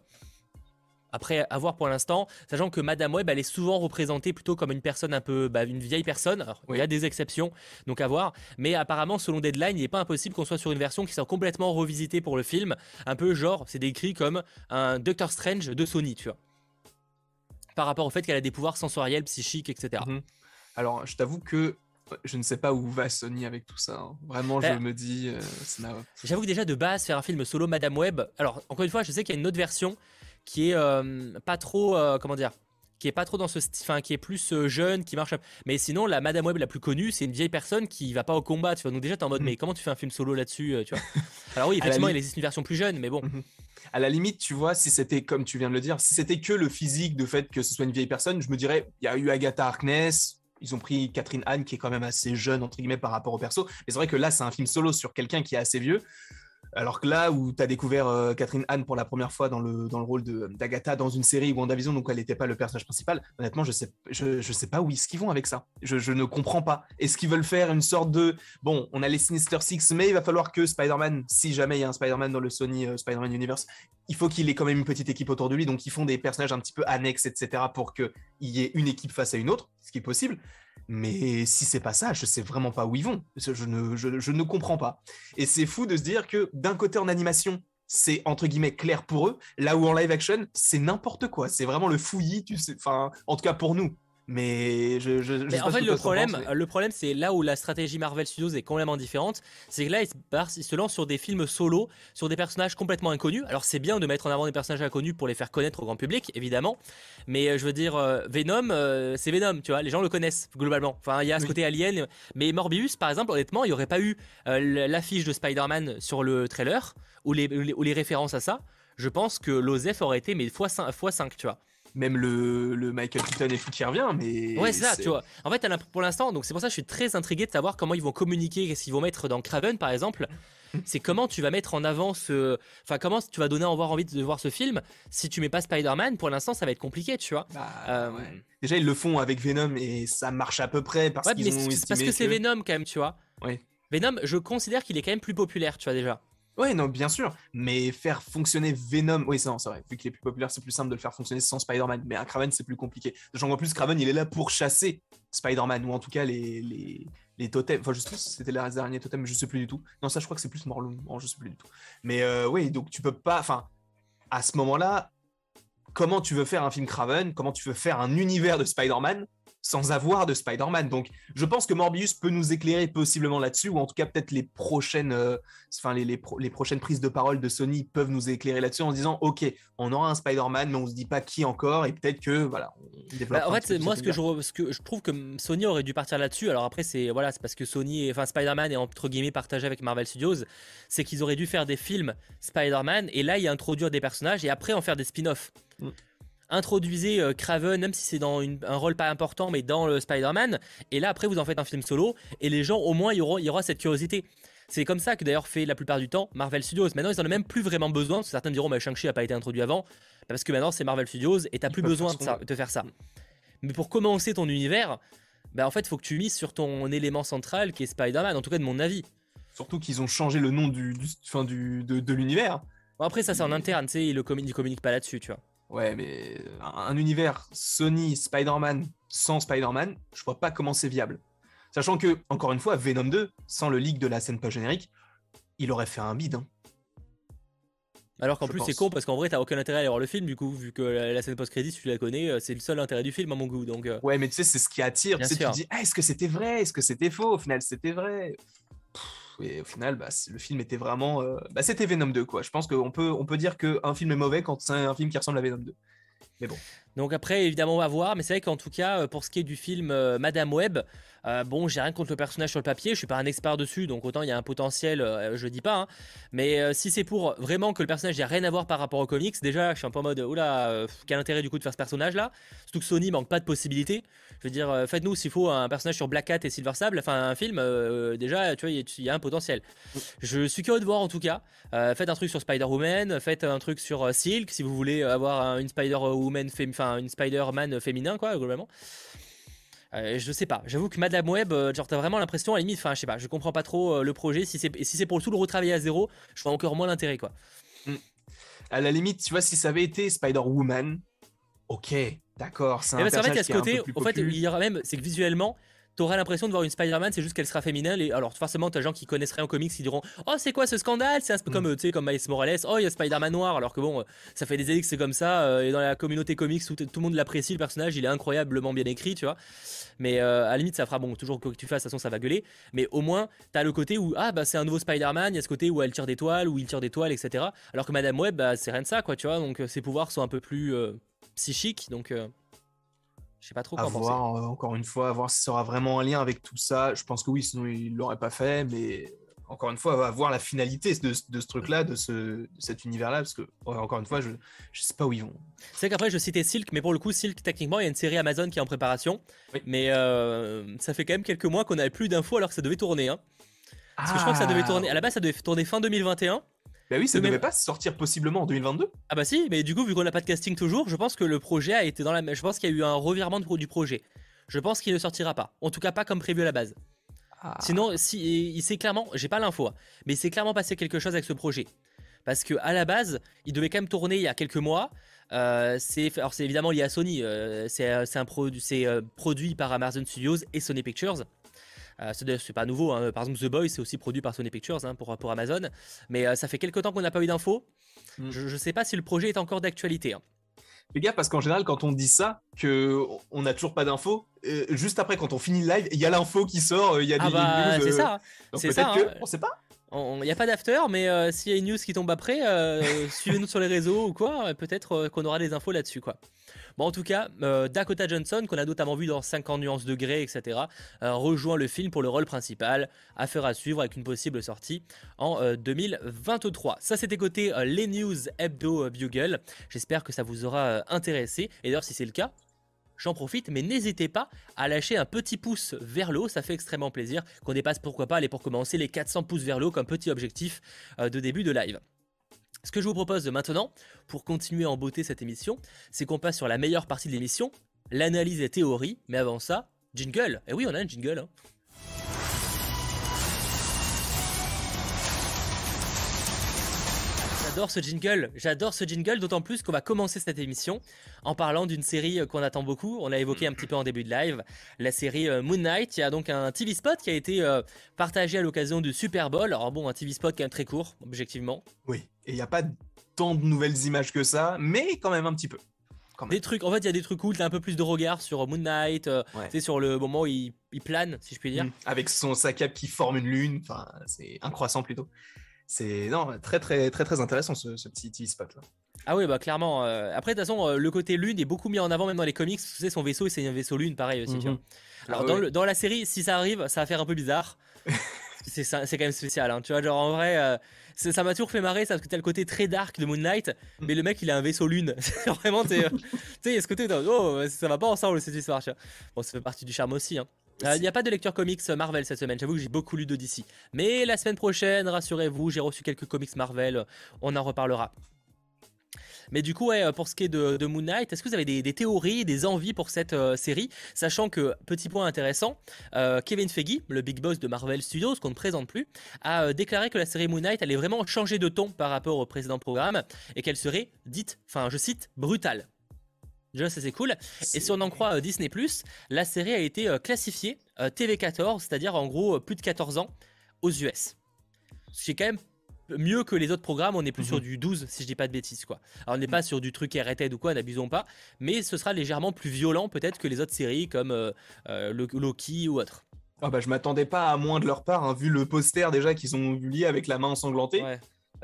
Après, à voir pour l'instant, sachant que Madame Web, elle est souvent représentée plutôt comme une personne un peu, bah, une vieille personne. Alors, Il y a des exceptions, donc à voir. Mais apparemment, selon Deadline, il n'est pas impossible qu'on soit sur une version qui soit complètement revisitée pour le film. Un peu genre, c'est décrit comme un Doctor Strange de Sony, tu vois. Par rapport au fait qu'elle a des pouvoirs sensoriels, psychiques, etc. Mhm. Alors, je t'avoue que je ne sais pas où va Sony avec tout ça. Hein. Vraiment, je bah, me dis. Euh, j'avoue que déjà de base, faire un film solo Madame Web. Alors, encore une fois, je sais qu'il y a une autre version qui est euh, pas trop, euh, comment dire, qui est pas trop dans ce enfin qui est plus euh, jeune, qui marche. Mais sinon, la Madame Web la plus connue, c'est une vieille personne qui va pas au combat. Tu vois, donc déjà t'es en mode, mm. mais comment tu fais un film solo là-dessus, tu vois? Alors oui, effectivement, il existe une version plus jeune, mais bon. Mm-hmm. À la limite, tu vois, si c'était comme tu viens de le dire, si c'était que le physique de fait que ce soit une vieille personne, je me dirais, il y a eu Agatha Harkness, ils ont pris Catherine Anne qui est quand même assez jeune entre guillemets par rapport au perso. Mais c'est vrai que là, c'est un film solo sur quelqu'un qui est assez vieux. Alors que là où tu as découvert euh, Catherine Anne pour la première fois dans le, dans le rôle d'Agatha dans une série WandaVision, donc elle n'était pas le personnage principal, honnêtement, je sais, je, je sais pas où qu'ils vont avec ça. Je, je ne comprends pas. Est-ce qu'ils veulent faire une sorte de. Bon, on a les Sinister Six, mais il va falloir que Spider-Man, si jamais il y a un Spider-Man dans le Sony euh, Spider-Man Universe, il faut qu'il ait quand même une petite équipe autour de lui, donc ils font des personnages un petit peu annexes, etc., pour qu'il y ait une équipe face à une autre, ce qui est possible. Mais si c'est pas ça, je sais vraiment pas où ils vont. Je ne, je, ne comprends pas. Et c'est fou de se dire que d'un côté en animation, c'est entre guillemets clair pour eux, là où en live action, c'est n'importe quoi. C'est vraiment le fouillis, tu sais. Enfin, en tout cas pour nous. Mais je, je, en fait, le problème, le problème, c'est là où la stratégie Marvel Studios est complètement différente. C'est que là, ils se, ils se, lancent sur des films solo, sur des personnages complètement inconnus. Alors, c'est bien de mettre en avant des personnages inconnus pour les faire connaître au grand public, évidemment. Mais euh, je veux dire, euh, Venom, euh, c'est Venom, tu vois. Les gens le connaissent globalement. Enfin, il y a ce côté alien. Mais Morbius, par exemple, honnêtement, il n'y aurait pas eu l'affiche de Spider-Man sur le trailer ou les, ou les, références à ça. Je pense que l'OSEF aurait été mais x5, x5 tu vois même le, le Michael Keaton et tout qui revient, mais. Ouais, c'est ça, tu vois. En fait, pour l'instant, donc c'est pour ça que je suis très intrigué de savoir comment ils vont communiquer, qu'est-ce qu'ils vont mettre dans Craven, par exemple. C'est comment tu vas mettre en avant ce. Enfin, comment tu vas donner avoir envie de voir ce film si tu mets pas Spider-Man Pour l'instant, ça va être compliqué, tu vois. Bah, euh, Déjà, ils le font avec Venom et ça marche à peu près parce qu'ils ont Parce que c'est Venom, quand même, tu vois. Ouais. Venom, je considère qu'il est quand même plus populaire, tu vois, déjà. Oui, non, bien sûr. Mais faire fonctionner Venom, oui, c'est vrai. Vu qu'il est plus populaire, c'est plus simple de le faire fonctionner sans Spider-Man. Mais un Kraven, c'est plus compliqué. J'en plus, Kraven, il est là pour chasser Spider-Man, ou en tout cas les, les, les totems. Enfin, je sais plus si c'était les derniers totems, je sais plus du tout. Non, ça, je crois que c'est plus Morlun. Non, je sais plus du tout. Mais euh, oui, donc tu peux pas. Enfin, à ce moment-là, comment tu veux faire un film Kraven? Comment tu veux faire un univers de Spider-Man sans avoir de Spider-Man. Donc, je pense que Morbius peut nous éclairer possiblement là-dessus, ou en tout cas peut-être les prochaines, euh, enfin les, les, prochaines prises de parole de Sony peuvent nous éclairer là-dessus en disant, ok, on aura un Spider-Man, mais on se dit pas qui encore, et peut-être que voilà. On développe bah, en fait, moi, ce que, je, ce que je trouve que Sony aurait dû partir là-dessus. Alors après, c'est voilà, c'est parce que Sony, enfin Spider-Man est entre guillemets partagé avec Marvel Studios, c'est qu'ils auraient dû faire des films Spider-Man et là, y introduire des personnages et après en faire des spin-offs. Mm introduisez euh, Craven, même si c'est dans un rôle pas important, mais dans le Spider-Man. Et là, après, vous en faites un film solo. Et les gens, au moins, il y aura, y aura cette curiosité. C'est comme ça que d'ailleurs fait la plupart du temps Marvel Studios. Maintenant, ils en ont même plus vraiment besoin. Parce que certains diront, mais Shang-Chi n'a pas été introduit avant. Parce que maintenant, c'est Marvel Studios et t'as plus besoin de, faire ça. Mais pour commencer ton univers, bah, en fait, il faut que tu mises sur ton élément central qui est Spider-Man, en tout cas de mon avis. Surtout qu'ils ont changé le nom du, fin, du, de, l'univers. Bon, après, ça, c'est en interne, tu sais, ils ne communiquent pas là-dessus, tu vois. Ouais, mais un univers Sony Spider-Man sans Spider-Man, je vois pas comment c'est viable. Sachant que, encore une fois, Venom 2, sans le leak de la scène post-générique, il aurait fait un bide. Hein. Alors qu'en plus c'est con parce qu'en vrai t'as aucun intérêt à aller voir le film du coup vu que la, scène post-crédit tu la connais euh, c'est le seul intérêt du film à mon goût donc euh. ouais mais tu sais c'est ce qui attire tu, sais, tu dis ah, est-ce que c'était vrai? Est-ce que c'était faux? Au final c'était vrai et au final, bah, le film était vraiment. Euh, bah, c'était Venom 2, quoi. Je pense qu'on peut, on peut dire qu'un film est mauvais quand c'est un film qui ressemble à Venom 2. Mais bon. Donc après, évidemment, on va voir, mais c'est vrai qu'en tout cas, pour ce qui est du film Madame Web, euh, bon, j'ai rien contre le personnage sur le papier, je suis pas un expert dessus, donc autant il y a un potentiel, euh, je dis pas. Hein. Mais euh, si c'est pour vraiment que le personnage n'ait rien à voir par rapport aux comics, déjà, je suis un peu en mode, oula, quel intérêt du coup de faire ce personnage là Surtout que Sony manque pas de possibilités. Je veux dire, faites-nous s'il faut un personnage sur Black Cat et Silver Sable, enfin un film, déjà, tu vois, il y, a un potentiel. Je suis curieux de voir en tout cas. faites un truc sur Spider-Woman, faites un truc sur Silk si vous voulez avoir une Spider-Woman, enfin une Spider-Man féminin, quoi, globalement. Euh, je sais pas. J'avoue que Madame Web, euh, genre t'as vraiment l'impression à la limite, enfin je sais pas, je comprends pas trop euh, le projet. Si c'est si c'est pour tout le retravailler à zéro, je vois encore moins l'intérêt quoi. Hmm. À la limite, tu vois, si ça avait été Spider-Woman, ok, d'accord, c'est un personnage en fait, il y a ce côté, en fait, il y aura même, c'est que visuellement, t'auras l'impression de voir une Spider-Man, c'est juste qu'elle sera féminin. Et alors, forcément, t'as des gens qui connaissent rien en comics qui diront Oh, c'est quoi ce scandale? C'est un peu mm. comme, tu sais, comme Miles Morales. Oh, il y a Spider-Man noir. Alors que bon, euh, ça fait des années que c'est comme ça. Euh, et dans la communauté comics, tout, tout le monde l'apprécie, le personnage, il est incroyablement bien écrit, tu vois. Mais euh, à la limite, ça fera bon, toujours quoi que tu fasses, de toute façon, ça va gueuler. Mais au moins, t'as le côté où, ah, bah, c'est un nouveau Spider-Man. Il y a ce côté où elle tire des toiles, où il tire des toiles, etc. Alors que Madame Web, bah, c'est rien de ça, quoi, tu vois. Donc, ses pouvoirs sont un peu plus psychiques. Donc. Je sais pas trop quoi euh, encore une fois, voir si ça aura vraiment un lien avec tout ça. Je pense que oui, sinon il l'aurait pas fait, mais encore une fois, voir la finalité de, ce truc-là, de, ce, cet univers-là, parce que, encore une fois, je, je sais pas où ils vont. C'est qu'après, je citais Silk, mais pour le coup, Silk, techniquement, il y a une série Amazon qui est en préparation. Mais euh, ça fait quand même quelques mois qu'on n'avait plus d'infos alors que ça devait tourner. Hein. Parce que je crois que ça devait ah. tourner. À la base, ça devait tourner fin 2021. Bah oui, ça ne devait pas sortir possiblement en 2022. Ah bah si, mais du coup, vu qu'on n'a pas de casting toujours, je pense que le projet a été dans la. Je pense qu'il y a eu un revirement du projet. Je pense qu'il ne sortira pas. En tout cas, pas comme prévu à la base. Ah. Sinon, si, il s'est clairement, j'ai pas l'info, hein, mais il s'est clairement passé quelque chose avec ce projet. Parce que à la base, il devait quand même tourner il y a quelques mois. Euh, c'est alors c'est évidemment lié à Sony. Euh, c'est un c'est euh, produit par Amazon Studios et Sony Pictures. Euh, c'est pas nouveau, hein. par exemple The Boy c'est aussi produit par Sony Pictures hein, pour, pour Amazon, mais euh, ça fait quelques temps qu'on n'a pas eu d'infos. Mm. Je, ne sais pas si le projet est encore d'actualité. Hein. Fais gaffe parce qu'en général quand on dit ça, que on n'a toujours pas d'infos, euh, juste après quand on finit le live, il y a l'info qui sort, il y a ah des bah, news. C'est ça. C'est ça. Que, on sait pas. Il n'y a pas d'after, mais s'il y a une news qui tombe après, suivez-nous sur les réseaux ou quoi, peut-être qu'on aura des infos là-dessus quoi. Bon, en tout cas, euh, Dakota Johnson, qu'on a notamment vu dans 50 nuances degrés, etc., euh, rejoint le film pour le rôle principal. Affaire à suivre avec une possible sortie en 2023. Euh, ça, c'était côté les news hebdo Bugle. J'espère que ça vous aura intéressé. Et d'ailleurs, si c'est le cas, j'en profite, mais n'hésitez pas à lâcher un petit pouce vers le haut, ça fait extrêmement plaisir qu'on dépasse pourquoi pas, allez pour commencer les 400 pouces vers le haut comme petit objectif de début de live. Ce que je vous propose maintenant, pour continuer en beauté cette émission, c'est qu'on passe sur la meilleure partie de l'émission, l'analyse et théorie, mais avant ça, jingle. Et eh oui, on a un jingle. Hein. J'adore ce jingle, j'adore ce jingle, d'autant plus qu'on va commencer cette émission en parlant d'une série euh, qu'on attend beaucoup. On l'a évoqué un petit peu en début de live, la série euh, Moon Knight. Il y a donc un TV spot qui a été euh, partagé à l'occasion du Super Bowl. Alors bon, un TV spot quand même très court, objectivement. Oui, et il n'y a pas tant de nouvelles images que ça, mais quand même un petit peu. Des trucs, en fait, il y a des trucs cool. T'as un peu plus de regard sur Moon Knight, tu sur le moment où il, plane, si je puis dire. Mm. Avec son sa cape qui forme une lune, enfin, c'est un croissant plutôt c'est non très très très très intéressant ce, petit, petit spot là. Ah oui bah clairement. Euh, après de toute façon euh, le côté lune est beaucoup mis en avant même dans les comics. Tu sais son vaisseau c'est un vaisseau lune pareil aussi. Mhm. Alors ah dans, le, dans, la série si ça arrive ça va faire un peu bizarre. c'est c'est quand même spécial hein. tu vois genre en vrai euh, ça m'a toujours fait marrer ça parce que t'as le côté très dark de Moon Knight mm. mais le mec il a un vaisseau lune vraiment tu sais il y a ce côté oh ça va pas ensemble cette histoire bon ça fait partie du charme aussi hein. Euh, il n'y a pas de lecture comics Marvel cette semaine, j'avoue que j'ai beaucoup lu de DC. Mais la semaine prochaine, rassurez-vous, j'ai reçu quelques comics Marvel, on en reparlera. Mais du coup, pour ce qui est de, Moon Knight, est-ce que vous avez des, théories, des envies pour cette euh, série? Sachant que, petit point intéressant, euh, Kevin Feige, le big boss de Marvel Studios, qu'on ne présente plus, a déclaré que la série Moon Knight allait vraiment changer de ton par rapport au précédent programme et qu'elle serait dite, enfin je cite, brutale. Déjà, ça c'est cool. Et si on en croit euh, Disney, la série a été euh, classifiée euh, TV14, c'est-à-dire en gros plus de 14 ans aux US. Ce qui est quand même mieux que les autres programmes, on est plus sur mhm. du 12 si je dis pas de bêtises quoi. Alors on n'est pas sur du truc rated ou quoi, n'abusons pas, mais ce sera légèrement plus violent peut-être que les autres séries comme Loki ou autre. Ah bah je m'attendais pas à moins de leur part, hein, vu le poster déjà qu'ils ont lié avec la main ensanglantée.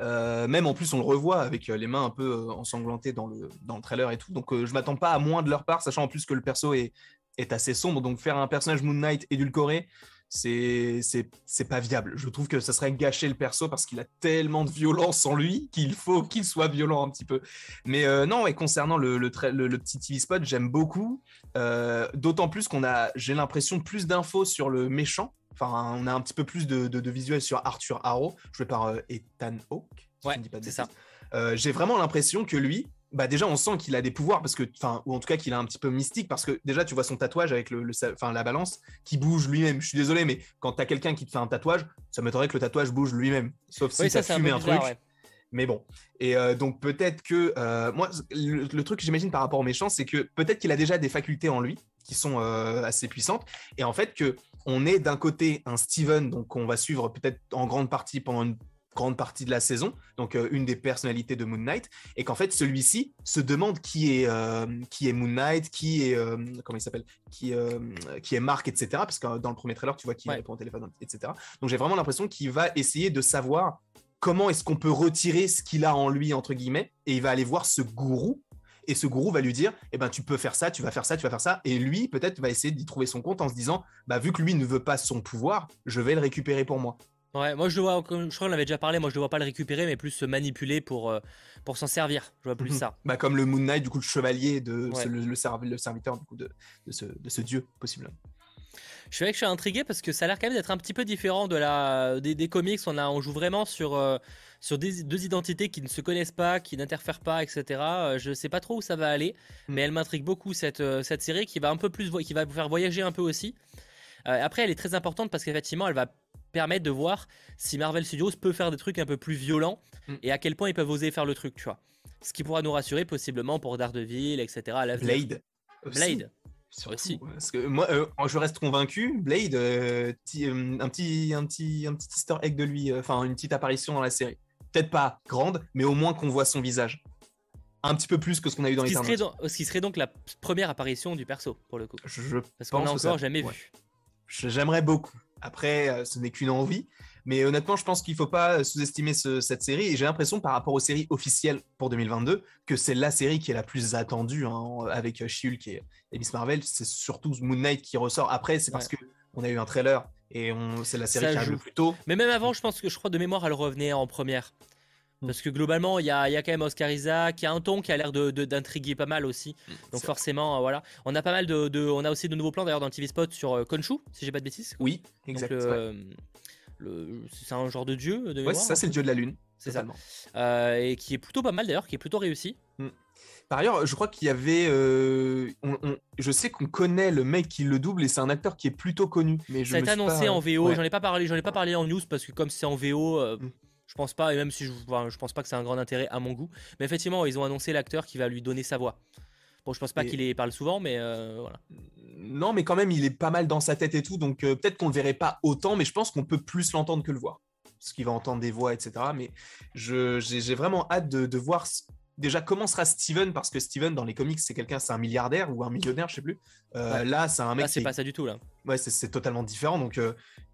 Même en plus, on le revoit avec les mains un peu ensanglantées dans le, dans le trailer et tout. Donc, je m'attends pas à moins de leur part, sachant en plus que le perso est, est assez sombre. Donc, faire un personnage Moon Knight édulcoré, c'est c'est pas viable. Je trouve que ça serait gâcher le perso parce qu'il a tellement de violence en lui qu'il faut qu'il soit violent un petit peu. Mais euh, non, et concernant le, le, petit TV spot, j'aime beaucoup. Euh, d'autant plus qu'on a, j'ai l'impression, plus d'infos sur le méchant. Enfin, on a un petit peu plus de, de, visuels sur Arthur Harrow, joué par euh, Ethan Hawke. ouais, c'est ça. j'ai vraiment l'impression que lui, bah déjà on sent qu'il a des pouvoirs parce que enfin ou en tout cas qu'il a un petit peu mystique parce que déjà tu vois son tatouage avec le, enfin la balance qui bouge lui-même. Je suis désolé mais quand tu as quelqu'un qui te fait un tatouage, ça m'étonnerait que le tatouage bouge lui-même sauf si ça, fumé un, truc. Mais bon, et euh, donc peut-être que euh, moi le, truc que j'imagine par rapport au méchant, c'est que peut-être qu'il a déjà des facultés en lui qui sont euh, assez puissantes et en fait que on est d'un côté un Steven donc on va suivre peut-être en grande partie pendant une grande partie de la saison, donc euh, une des personnalités de Moon Knight, et qu'en fait celui-ci se demande qui est euh, qui est Moon Knight, qui est euh, comment il s'appelle, qui qui est Mark, etc. Parce que dans le premier trailer tu vois qui est répond au téléphone, etc. Donc j'ai vraiment l'impression qu'il va essayer de savoir comment est-ce qu'on peut retirer ce qu'il a en lui entre guillemets, et il va aller voir ce gourou. Et ce gourou va lui dire, eh ben, tu peux faire ça, tu vas faire ça, tu vas faire ça. Et lui, peut-être, va essayer d'y trouver son compte en se disant, bah, vu que lui ne veut pas son pouvoir, je vais le récupérer pour moi. Ouais, moi je le vois, je crois qu'on avait déjà parlé, moi je le vois pas le récupérer, mais plus se manipuler pour, euh, pour s'en servir. Je vois plus mhm. ça. Bah, comme le Moon Knight, du coup, le chevalier, de, le, le, serviteur du coup, de, de, ce, de ce dieu, possible. Je suis vrai que je suis intrigué parce que ça a l'air quand même d'être un petit peu différent de la, des, des comics. On, a, on joue vraiment sur, euh, sur des, deux identités qui ne se connaissent pas, qui n'interfèrent pas, etc. Euh, je sais pas trop où ça va aller, mm. mais elle m'intrigue beaucoup cette, cette série qui va un peu plus, qui va vous faire voyager un peu aussi. après, elle est très importante parce qu'effectivement, elle va permettre de voir si Marvel Studios peut faire des trucs un peu plus violents mm. et à quel point ils peuvent oser faire le truc, tu vois. Ce qui pourra nous rassurer possiblement pour Daredevil, etc. À Blade. Parce que moi, euh, je reste convaincu, Blade, euh, euh, un, petit, un, petit, un petit easter egg de lui, enfin une petite apparition dans la série. Peut-être pas grande, mais au moins qu'on voit son visage. Un petit peu plus que ce qu'on a eu dans les Ce qui serait donc la première apparition du perso, pour le coup. Je, Parce qu'on l'a encore jamais vu. J'aimerais beaucoup. Après, ce n'est qu'une envie. Mais honnêtement, je pense qu'il ne faut pas sous-estimer cette série. Et j'ai l'impression, par rapport aux séries officielles pour 2022, que c'est la série qui est la plus attendue hein, avec She-Hulk et, Miss Marvel. C'est surtout Moon Knight qui ressort. Après, c'est parce qu'on a eu un trailer et c'est la série qui arrive le plus tôt. Mais même avant, je pense que je crois de mémoire, elle revenait en première. Mm. Parce que globalement, il y a, quand même Oscar Isaac, qui a un ton qui a l'air d'intriguer de, pas mal aussi. Mm, Donc forcément, euh, voilà. On a pas mal de, On a aussi de nouveaux plans d'ailleurs dans le TV Spot sur euh, Konshu, si j'ai pas de bêtises. Oui, C'est un genre de dieu de Ouais, ça, c'est le dieu de la lune. C'est ça. Euh, et qui est plutôt pas mal d'ailleurs, qui est plutôt réussi. Mm. Par ailleurs, je crois qu'il y avait. je sais qu'on connaît le mec qui le double et c'est un acteur qui est plutôt connu. Mais je ça a été annoncé en VO. J'en ai pas parlé. J'en ai pas parlé en news parce que comme c'est en VO, je pense pas, et même si je, je pense pas que c'est un grand intérêt à mon goût. Mais effectivement, ils ont annoncé l'acteur qui va lui donner sa voix. Bon, je pense pas qu'il parle souvent, mais euh, voilà. Non, mais quand même, il est pas mal dans sa tête et tout, donc euh, peut-être qu'on le verrait pas autant, mais je pense qu'on peut plus l'entendre que le voir. Parce qu'il va entendre des voix, etc. Mais j'ai vraiment hâte de, voir déjà comment sera Steven, parce que Steven, dans les comics, c'est quelqu'un, c'est un milliardaire ou un millionnaire, je sais plus. Euh, là, c'est un mec. Là, c'est pas ça du tout, là. Ouais, c'est totalement différent. Donc,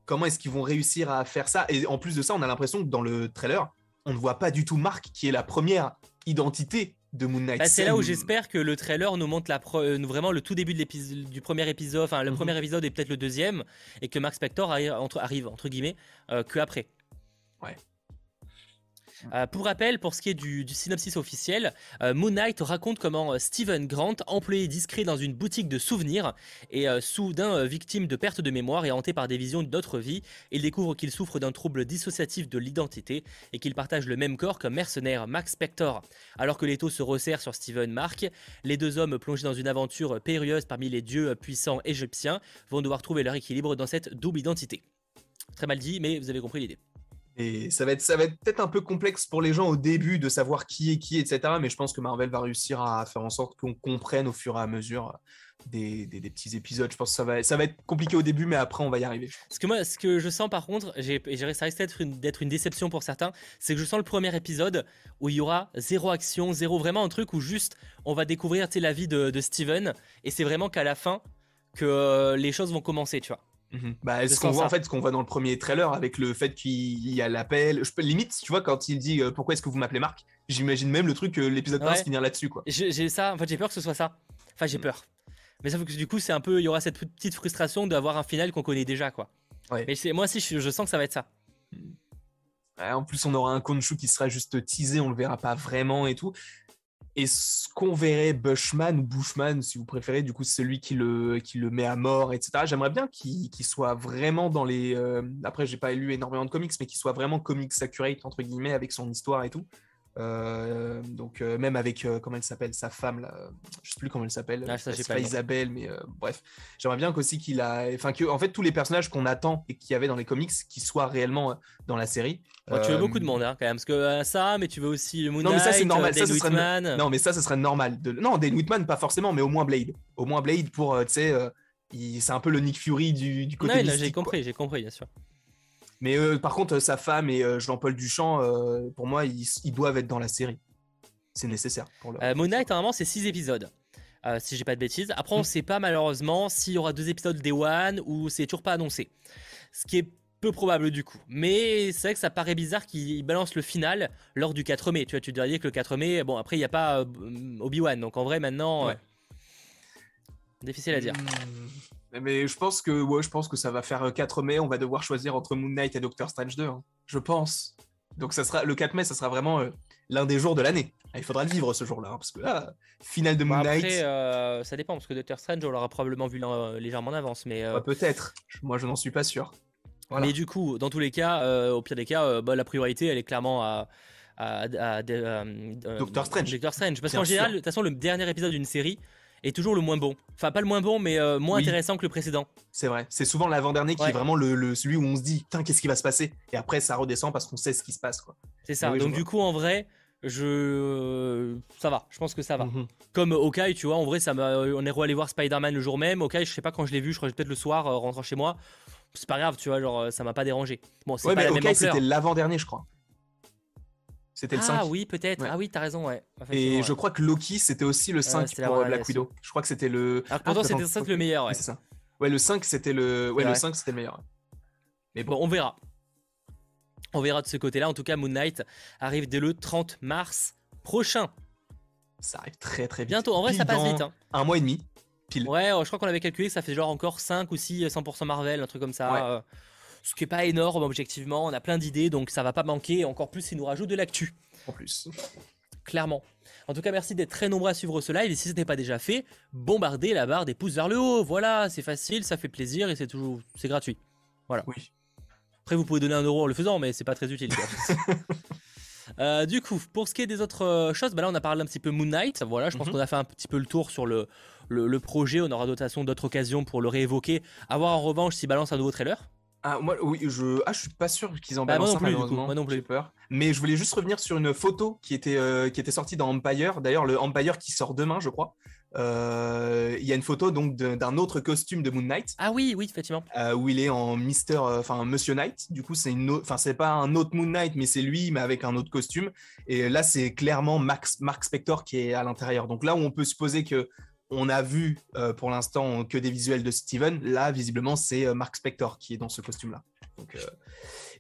comment est-ce qu'ils vont réussir à faire ça? Et en plus de ça, on a l'impression que dans le trailer, on ne voit pas du tout Mark, qui est la première identité de Moon Knight. Bah, c'est là où j'espère que le trailer nous montre la euh, vraiment le tout début du premier épisode, enfin le mhm. premier épisode et peut-être le deuxième, et que Mark Spector arrive entre, arrive, entre guillemets euh, que après. Ouais. Euh, pour rappel, pour ce qui est du, synopsis officiel, euh, Moon Knight raconte comment euh, Steven Grant, employé discret dans une boutique de souvenirs, est soudain victime de perte de mémoire et hanté par des visions d'autres vies. Il découvre qu'il souffre d'un trouble dissociatif de l'identité et qu'il partage le même corps qu'un mercenaire, Max Spector. Alors que l'étau se resserre sur Steven Mark, les deux hommes plongés dans une aventure périlleuse parmi les dieux puissants égyptiens vont devoir trouver leur équilibre dans cette double identité. Très mal dit, mais vous avez compris l'idée. Et ça va être, ça va être peut-être un peu complexe pour les gens au début de savoir qui est qui, etc. Mais je pense que Marvel va réussir à faire en sorte qu'on comprenne au fur et à mesure des, des, petits épisodes. Je pense que ça va, ça va être compliqué au début, mais après on va y arriver. Ce que moi, ce que je sens par contre, j'ai, ça risque d'être une, une déception pour certains, c'est que je sens le premier épisode où il y aura zéro action, zéro vraiment un truc où juste on va découvrir la vie de, de Steven et c'est vraiment qu'à la fin que euh, les choses vont commencer, tu vois. Mhm. Bah, ce qu'on voit en fait, ce qu'on voit dans le premier trailer avec le fait qu'il y a l'appel. Je peux limite, tu vois, quand il dit euh, pourquoi est-ce que vous m'appelez Marc, j'imagine même le truc que l'épisode va se finir là-dessus, quoi. J'ai ça, en fait, j'ai peur que ce soit ça. Enfin, j'ai mm. peur. Mais ça que du coup, c'est un peu, il y aura cette petite frustration d'avoir un final qu'on connaît déjà, quoi. Mais moi aussi, je, sens que ça va être ça. en plus, on aura un Konshu qui sera juste teasé, on le verra pas vraiment et tout. Est-ce qu'on verrait Bushman ou Bushman, si vous préférez, du coup, celui qui le, qui le met à mort, etc. J'aimerais bien qu'il soit vraiment dans les. Euh... Après, j'ai pas lu énormément de comics, mais qu'il soit vraiment comics accurate, entre guillemets, avec son histoire et tout. Euh, donc euh, même avec euh, comment elle s'appelle sa femme là, je sais plus comment elle s'appelle, ah, pas, Isabelle, mais bref, j'aimerais bien qu'aussi qu'il a, enfin que en fait tous les personnages qu'on attend et qu'il y avait dans les comics, qui soient réellement dans la série. tu veux beaucoup de monde hein, quand même, parce que ça, mais tu veux aussi Moon non mais ça c'est normal, ça, serait... non mais ça ce serait normal. De... Non, Dane Whitman pas forcément, mais au moins Blade, au moins Blade pour tu sais, c'est un peu le Nick Fury du, du côté. j'ai compris, j'ai compris bien sûr. Mais euh, par contre, sa femme et euh, Jean-Paul Duchamp, euh, pour moi, ils, doivent être dans la série. C'est nécessaire pour le. Knight, normalement, c'est 6 épisodes. si j'ai pas de bêtises. Après, on ne mm. sait pas malheureusement s'il y aura deux épisodes Day One ou c'est toujours pas annoncé. Ce qui est peu probable du coup. Mais c'est vrai que ça paraît bizarre qu'il balance le final lors du 4 mai. Tu vois, tu dirais que le 4 mai, bon, après, il n'y a pas Obi-Wan. Donc en vrai, maintenant. Difficile à dire. Hmm. Mais je pense que ouais, je pense que ça va faire 4 euh, mai. On va devoir choisir entre Moon Knight et Doctor Strange 2. Hein. Je pense. Donc ça sera le 4 mai, ça sera vraiment euh, l'un des jours de l'année. Ah, il faudra le vivre ce jour-là, hein, parce que là, finale de Moon Knight. Après, euh, ça dépend, parce que Doctor Strange, on l'aura probablement vu légèrement en avance, mais. Peut-être. Moi, je n'en suis pas sûr. Mais du coup, dans tous les cas, au pire des cas, bah, la priorité, elle est clairement à. Doctor Strange. Doctor Strange. Parce qu'en général, de toute façon, le dernier épisode d'une série, est toujours le moins bon. Enfin, pas le moins bon, mais euh, moins intéressant que le précédent. C'est vrai. C'est souvent l'avant-dernier qui est vraiment le, celui où on se dit, putain, qu'est-ce qui va se passer? Et après, ça redescend parce qu'on sait ce qui se passe. C'est ça. Donc, du coup, en vrai, je. Ça va. Je pense que ça va. Mhm. Comme Hawkeye, tu vois, en vrai, ça on est allé voir Spider-Man le jour même. Hawkeye, je sais pas quand je l'ai vu, je crois peut-être le soir, euh, rentrant chez moi. C'est pas grave, tu vois, genre, ça m'a pas dérangé. Bon, c'est pas la même c'était l'avant-dernier, je crois. C'était le 5. Ah oui, peut-être. Ah oui, t'as raison, ouais. Et je crois que Loki, c'était aussi le 5 pour Black Widow. Je crois que c'était le. Alors pourtant, ah, c'était le meilleur, ouais. c'est ça. Ouais, le 5, c'était le. Ouais, le 5, c'était le meilleur. Mais bon. on verra. On verra de ce côté-là. En tout cas, Moon Knight arrive dès le 30 mars prochain. Ça arrive très très vite. Bientôt, en vrai, ça passe vite. Hein. Un mois et demi. Pile. Ouais, je crois qu'on avait calculé que ça fait genre encore 5 ou 6 100% Marvel, un truc comme ça. Euh, ce qui est pas énorme objectivement. On a plein d'idées, donc ça va pas manquer. Encore plus, il nous rajoute de l'actu en plus. Clairement. En tout cas, merci d'être très nombreux à suivre ce live. Et si ce n'est pas déjà fait, bombardez la barre des pouces vers le haut. Voilà, c'est facile, ça fait plaisir et c'est toujours, c'est gratuit. Voilà. Oui. Après, vous pouvez donner un euro en le faisant, mais c'est pas très utile. Euh, du coup, pour ce qui est des autres euh, choses, bah là on a parlé un petit peu Moon Knight. Voilà, je pense mhm. qu'on a fait un petit peu le tour sur le, le, projet. On aura d'autres occasions pour le réévoquer. A voir en revanche s'il balance un nouveau trailer. Ah, moi, oui, je, ah, je suis pas sûr qu'ils en bah, balancent moi non plus, moi non plus. J'ai peur. Mais je voulais juste revenir sur une photo qui était, euh, qui était sortie dans Empire. D'ailleurs, le Empire qui sort demain, je crois. Euh, il y a une photo donc d'un autre costume de Moon Knight. Ah oui, oui, effectivement. Euh, où il est en Mister, enfin Monsieur Knight. Du coup, c'est une, enfin c'est pas un autre Moon Knight, mais c'est lui, mais avec un autre costume. Et là, c'est clairement Max, Mark Spector qui est à l'intérieur. Donc là où on peut supposer que on a vu euh, pour l'instant que des visuels de Steven. Là, visiblement, c'est euh, Mark Spector qui est dans ce costume-là. Donc, euh,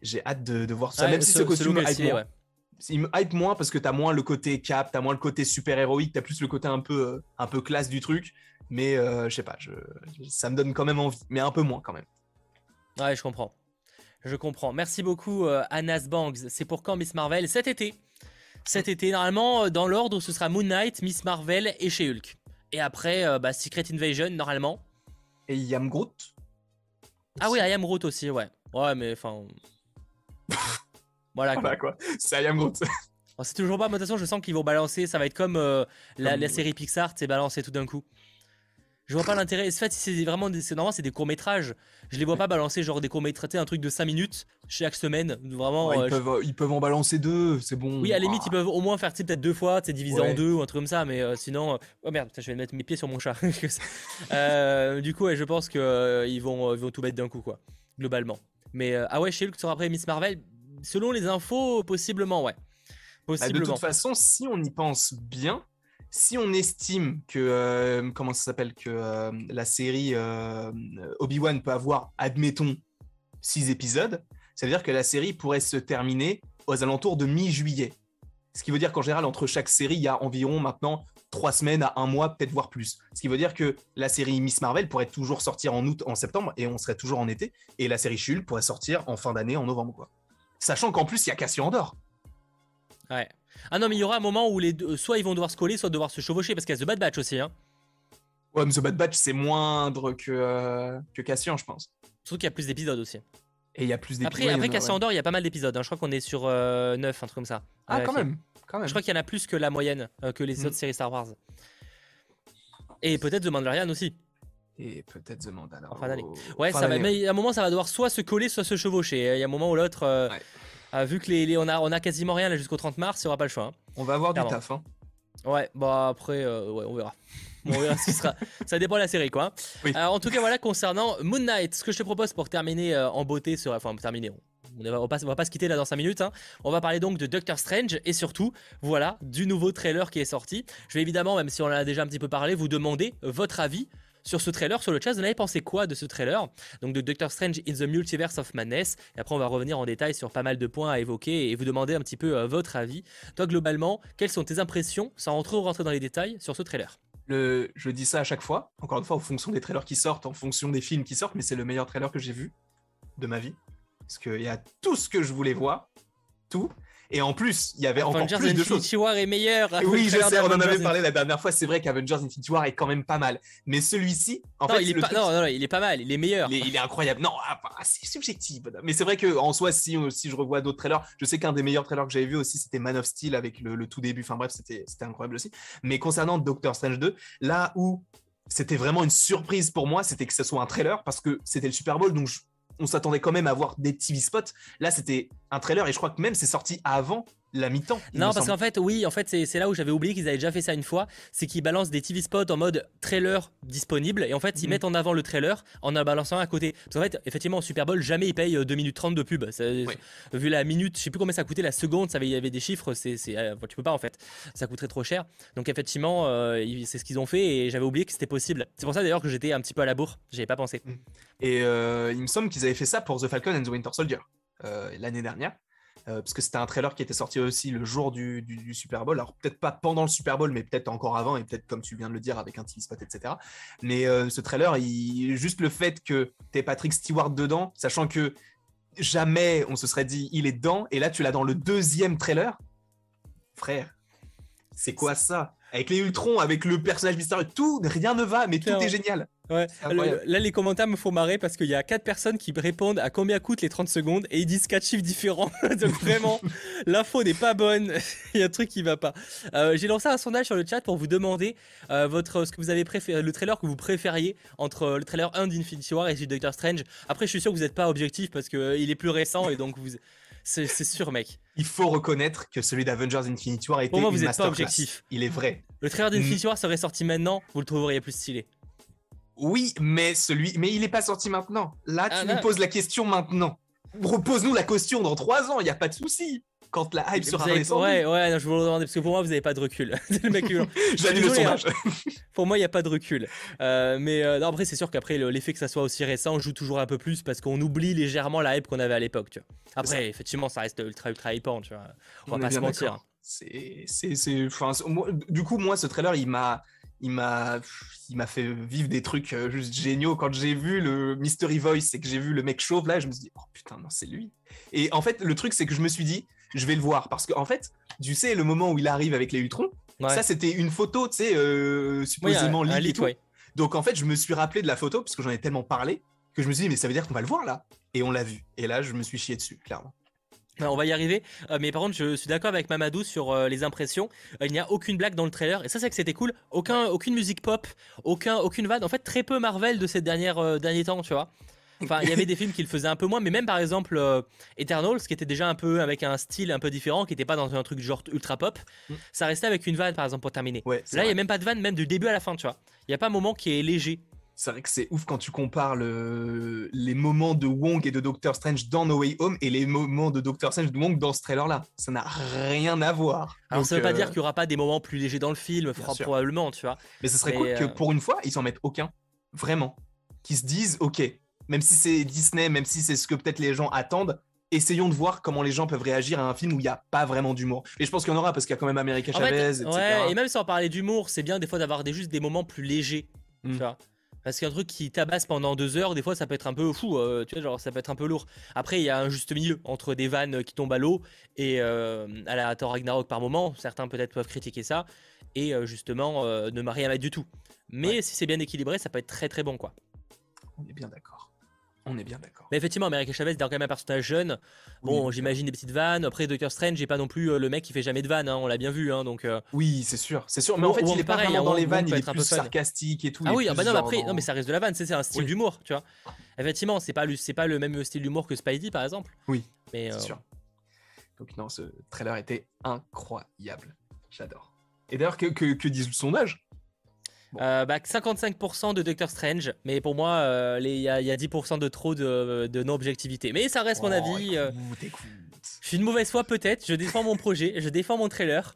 j'ai hâte de, voir ça. même si ce, costume hype moins. Il me hype moins parce que tu as moins le côté cap, tu as moins le côté super héroïque, tu as plus le côté un peu, un peu classe du truc. Mais je sais pas, je, ça me donne quand même envie, mais un peu moins quand même. Ouais, je comprends. Je comprends. Merci beaucoup, Anas Banks. C'est pour quand Miss Marvel? Cet été. Cet été, normalement, dans l'ordre, ce sera Moon Knight, Miss Marvel et chez Hulk. Et après, euh, bah, Secret Invasion, normalement. Et Yam Groot Ah oui, Yam Groot aussi, ouais. Ouais, mais enfin. voilà quoi. quoi. C'est Yam Groot. c'est toujours pas, de toute façon, je sens qu'ils vont balancer. Ça va être comme, euh, la, la, série Pixar, c'est balancé tout d'un coup. Je vois pas l'intérêt. En fait, c'est vraiment des, normalement c'est des courts métrages. Je les vois pas balancer genre des courts métrages, un truc de 5 minutes chaque semaine. Vraiment. ils, euh, peuvent, ils, peuvent, en balancer deux, c'est bon. Oui, à la limite, ils peuvent au moins faire peut-être deux fois, c'est divisé en deux ou un truc comme ça. Mais euh, sinon, euh, oh merde, je vais mettre mes pieds sur mon chat. du coup, je pense que ils vont, vont tout mettre d'un coup, quoi, globalement. Mais ah ouais, chez Hulk sera après Miss Marvel. Selon les infos, possiblement, ouais. Bah, de toute façon, si on y pense bien, si on estime que euh, comment ça s'appelle que euh, la série euh, Obi-Wan peut avoir, admettons, six épisodes, ça veut dire que la série pourrait se terminer aux alentours de mi-juillet. Ce qui veut dire qu'en général, entre chaque série, il y a environ maintenant trois semaines à un mois, peut-être voire plus. Ce qui veut dire que la série Miss Marvel pourrait toujours sortir en août, en septembre, et on serait toujours en été. Et la série Shul pourrait sortir en fin d'année, en novembre. Sachant qu'en plus, il y a Cassian Andor. Ouais. Ah non, mais il y aura un moment où les deux, soit ils vont devoir se coller, soit devoir se chevaucher, parce qu'il y a The Bad Batch aussi. Hein. Ouais, mais The Bad Batch, c'est moindre que, euh, que Cassian, je pense. Surtout qu'il y a plus d'épisodes aussi. Et il y a plus d'épisodes. Après, après Cassian Andor, il y a pas mal d'épisodes. hein. Je crois qu'on est sur 9, un truc comme ça. Ah, Ouais, quand même. Quand même. Je crois qu'il y en a plus que la moyenne, euh, que les Mm. autres séries Star Wars. Et peut-être The Mandalorian aussi. Et peut-être The Mandalorian. En fin d'année. Ouais, Fin ça va. Mais à un moment, ça va devoir soit se coller, soit se chevaucher. Il y a un moment ou l'autre. euh, Ouais. Euh, vu que les, les- on, a, on a quasiment rien là jusqu'au 30 mars, il n'y aura pas le choix. hein. On va avoir du taf. Hein. Ouais, bah après, euh, ouais, on verra. On verra ce qui sera. Ça dépend de la série, quoi. Oui. Alors, en tout cas, voilà, concernant Moon Knight, ce que je te propose pour terminer euh, en beauté sur. Enfin, terminer. On on va, pas, on va pas se quitter là dans 5 minutes. hein. On va parler donc de Doctor Strange et surtout, voilà, du nouveau trailer qui est sorti. Je vais évidemment, même si on en a déjà un petit peu parlé, vous demander votre avis sur ce trailer sur le chat. Vous en avez pensé quoi de ce trailer? Donc de Doctor Strange in the Multiverse of Madness. Et après, on va revenir en détail sur pas mal de points à évoquer et vous demander un petit peu euh, votre avis. Toi, globalement, quelles sont tes impressions, sans trop rentrer dans les détails, sur ce trailer? Le, je dis ça à chaque fois, encore une fois, en fonction des trailers qui sortent, en fonction des films qui sortent, mais c'est le meilleur trailer que j'ai vu de ma vie. Parce qu'il y a tout ce que je voulais voir, tout. Et en plus, il y avait encore Avengers plus de Infinity choses. War est meilleur. Oui, Le je sais, on en avait parlé la dernière fois. C'est vrai qu'Avengers Infinity War est quand même pas mal. Mais celui-ci, en Non, fait, il est le pas, truc, non, non, non, il est pas mal, il est meilleur. il est, il est incroyable. Non, ah, bah, c'est subjectif. Mais c'est vrai que en soi, si, si je revois d'autres trailers, je sais qu'un des meilleurs trailers que j'avais vu aussi, c'était Man of Steel avec le, le tout début. Enfin bref, c'était c'était incroyable aussi. Mais concernant Doctor Strange 2, là où c'était vraiment une surprise pour moi, c'était que ce soit un trailer parce que c'était le Super Bowl, donc je- on s'attendait quand même à voir des TV spots. Là, c'était un trailer et je crois que même c'est sorti avant la mi-temps. Non, parce qu'en fait, oui, en fait, c'est là où j'avais oublié qu'ils avaient déjà fait ça une fois. C'est qu'ils balancent des TV spots en mode trailer disponible. Et en fait, ils Mhm. mettent en avant le trailer en en balançant un à côté. Parce qu'en fait, effectivement, au Super Bowl, jamais ils payent euh, 2 minutes 30 de pub. Ça- Vu la minute, je sais plus combien ça coûtait la seconde, ça avait- il y avait des chiffres, c'est, euh, tu peux pas en fait. Ça coûterait trop cher. Donc, effectivement, euh, c'est ce qu'ils ont fait et j'avais oublié que c'était possible. C'est pour ça d'ailleurs que j'étais un petit peu à la bourre. J'avais pas pensé. Et euh, il me semble qu'ils avaient fait ça pour The Falcon and the Winter Soldier euh, l'année dernière. Euh, parce que c'était un trailer qui était sorti aussi le jour du, du- du Super Bowl. Alors peut-être pas pendant le Super Bowl, mais peut-être encore avant, et peut-être comme tu viens de le dire avec un TV spot, etc. Mais euh, ce trailer, il... juste le fait que t'aies Patrick Stewart dedans, sachant que jamais on se serait dit il est dedans, et là tu l'as dans le deuxième trailer. Frère, c'est quoi ça? Avec les Ultrons, avec le personnage mystérieux, tout, rien ne va, mais tout est génial. Ouais. Le- là, les commentaires me font marrer parce qu'il y a 4 personnes qui répondent à combien coûtent les 30 secondes et ils disent 4 chiffres différents. Donc vraiment, l'info n'est pas bonne. Il y a un truc qui va pas. Euh, J'ai lancé un sondage sur le chat pour vous demander euh, votre, ce que vous avez préféré, le trailer que vous préfériez entre euh, le trailer 1 d'Infinity War et celui de Doctor Strange. Après, je suis sûr que vous n'êtes pas objectif parce qu'il est plus récent et donc vous. C'est sûr, mec. il faut reconnaître que celui d'Avengers Infinity War était Pour moi, vous une êtes pas objectif. Il est vrai. Le trailer Mm. d'Infinity War serait sorti maintenant, vous le trouveriez plus stylé. Oui, mais celui, mais il n'est pas sorti maintenant. Là, tu Ah, nous là. poses la question maintenant. Repose-nous la question dans trois ans. Il y a pas de souci. Quand la hype Vous sera avez- redescendue, ouais, ouais, non, je vous le demande parce que pour moi, vous n'avez pas de recul. le mec, j'annule le sondage. Pour moi, il n'y a pas de recul. Euh, mais euh, non, après, c'est sûr qu'après, le- l'effet que ça soit aussi récent joue toujours un peu plus parce qu'on oublie légèrement la hype qu'on avait à l'époque. tu. Après, effectivement, ça reste ultra, ultra hypant. Tu vois. On va pas se mentir. C'est, c'est, enfin, du coup, moi, ce trailer, il m'a, il m'a, il m'a fait vivre des trucs euh, juste géniaux. Quand j'ai vu le Mystery Voice et que j'ai vu le mec chauve là, je me suis dit, oh putain, non, c'est lui. Et en fait, le truc, c'est que je me suis dit, je vais le voir parce qu'en fait, tu sais, le moment où il arrive avec les Ultrons, Ouais. ça, c'était une photo, tu sais, euh, Oui, un- supposément un ouais. Donc en fait, je me suis rappelé de la photo parce que j'en ai tellement parlé que je me suis dit, mais ça veut dire qu'on va le voir là. Et on l'a vu. Et là, je me suis chié dessus, clairement. Ouais, On va y arriver. Euh, mais par contre, je suis d'accord avec Mamadou sur euh, les impressions. Euh, il n'y a aucune blague dans le trailer. Et ça, c'est que c'était cool. Aucun, aucune musique pop, aucun, aucune vanne. En fait, très peu Marvel de ces dernières, euh, derniers temps, tu vois. Enfin, il y avait des films qui le faisaient un peu moins, mais même par exemple euh, Eternals, qui était déjà un peu avec un style un peu différent, qui n'était pas dans un truc genre ultra pop, Mm. ça restait avec une vanne par exemple pour terminer. Ouais, Là, il n'y a même pas de vanne, même du début à la fin, tu vois. Il n'y a pas un moment qui est léger. C'est vrai que c'est ouf quand tu compares le- les moments de Wong et de Doctor Strange dans No Way Home et les moments de Doctor Strange de Wong dans ce trailer-là. Ça n'a rien à voir. Alors Donc, ça veut pas euh, dire qu'il y aura pas des moments plus légers dans le film, probablement, tu vois. Mais ce serait Mais, cool que euh, pour une fois, ils s'en mettent aucun. Vraiment. Qu'ils se disent, ok, même si c'est Disney, même si c'est ce que peut-être les gens attendent, essayons de voir comment les gens peuvent réagir à un film où il n'y a pas vraiment d'humour. Et je pense qu'il y en aura parce qu'il y a quand même America En fait, Chavez, etc. ouais, et même sans parler d'humour, c'est bien des fois d'avoir des, juste des moments plus légers, Mm. tu vois. Parce qu'un truc qui tabasse pendant deux heures, des fois ça peut être un peu fou, euh, tu vois, genre ça peut être un peu lourd. Après, il y a un juste milieu entre des vannes qui tombent à l'eau et euh, à la Thor Ragnarok par moment, certains peut-être peuvent critiquer ça, et euh, justement ne m'a rien à mettre du tout. Mais Ouais. si c'est bien équilibré, ça peut être très très bon quoi. On est bien d'accord. On est bien d'accord. Mais effectivement, America Chavez est quand même un personnage jeune. Bon, Oui, j'imagine des petites vannes. Après, Doctor Strange, j'ai pas non plus euh, le mec qui fait jamais de vannes, hein, on l'a bien vu, hein, donc. euh, Oui, c'est sûr, c'est sûr. Mais en fait, il est pas pareil, vraiment hein, dans les vannes, il est être un plus sarcastique et tout. Ah oui, ah bah non, après, dans- non, mais ça reste de la vanne, c'est c'est un style Oui. d'humour, tu vois. Effectivement, c'est pas, le- c'est pas le même style d'humour que Spidey, par exemple. Oui, Mais c'est euh, sûr. Donc non, ce trailer était incroyable. J'adore. Et d'ailleurs, que, que, que disent le sondage? Euh, bah, 55% de Doctor Strange, mais pour moi, euh, il y, a- il y a 10% de trop de, de non-objectivité. Mais ça reste mon Oh, avis. euh, écoute, écoute. je suis une mauvaise foi, peut-être. Je défends mon projet, je défends mon trailer.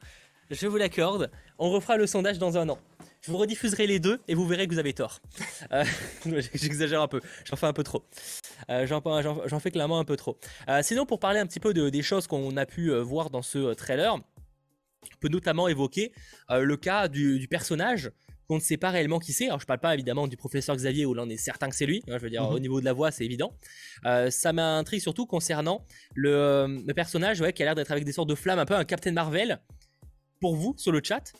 Je vous l'accorde. On refera le sondage dans un an. Je vous rediffuserai les deux et vous verrez que vous avez tort. Euh, J'exagère un peu, j'en fais un peu trop. Euh, J'en fais clairement un peu trop. Euh, sinon, pour parler un petit peu de- des choses qu'on a pu voir dans ce trailer, on peut notamment évoquer le cas du, du personnage qu'on ne sait pas réellement qui c'est. Alors, je parle pas évidemment du professeur Xavier où l'on est certain que c'est lui. hein, je veux dire, Mhm. au niveau de la voix, c'est évident. Euh, ça m'intrigue surtout concernant le, euh, le personnage ouais, qui a l'air d'être avec des sortes de flammes, un peu un Captain Marvel. Pour vous, sur le chat,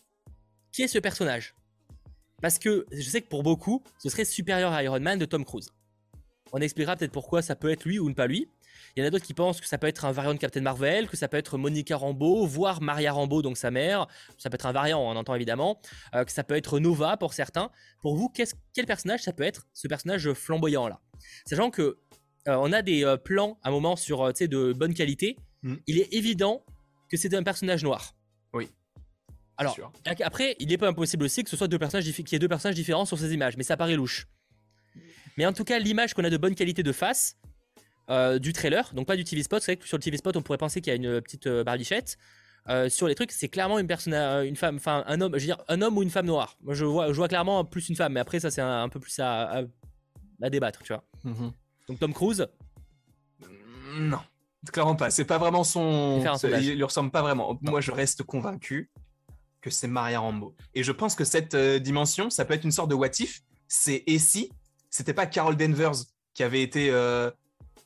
qui est ce personnage? Parce que je sais que pour beaucoup, ce serait supérieur à Iron Man de Tom Cruise. On expliquera peut-être pourquoi ça peut être lui ou ne pas lui. Il y en a d'autres qui pensent que ça peut être un variant de Captain Marvel, que ça peut être Monica Rambeau, voire Maria Rambeau, donc sa mère. Ça peut être un variant, on entend évidemment. Euh, que ça peut être Nova pour certains. Pour vous, quel personnage ça peut être, ce personnage flamboyant là? Sachant que euh, on a des euh, plans à un moment sur de bonne qualité. Mm. Il est évident que c'est un personnage noir. Oui. Alors, sûr. après, il n'est pas impossible aussi que ce soit deux personnages qu'il y ait deux personnages différents sur ces images, mais ça paraît louche. Mais en tout cas, l'image qu'on a de bonne qualité de face euh, du trailer, donc pas du TV spot, c'est vrai que sur le TV spot, on pourrait penser qu'il y a une petite euh, barbichette. Euh, sur les trucs, c'est clairement une personne, euh, une femme, enfin un homme, je veux dire un homme ou une femme noire. Moi, je vois, je vois clairement plus une femme, mais après ça c'est un, un peu plus à, à- à débattre, tu vois. Mhm. Donc Tom Cruise, Non, clairement pas. C'est pas vraiment son. Il lui ressemble pas vraiment. Moi, je reste convaincu que c'est Maria Rambeau. Et je pense que cette euh, dimension, ça peut être une sorte de what if. C'est et si c'était pas Carol Danvers qui avait été euh,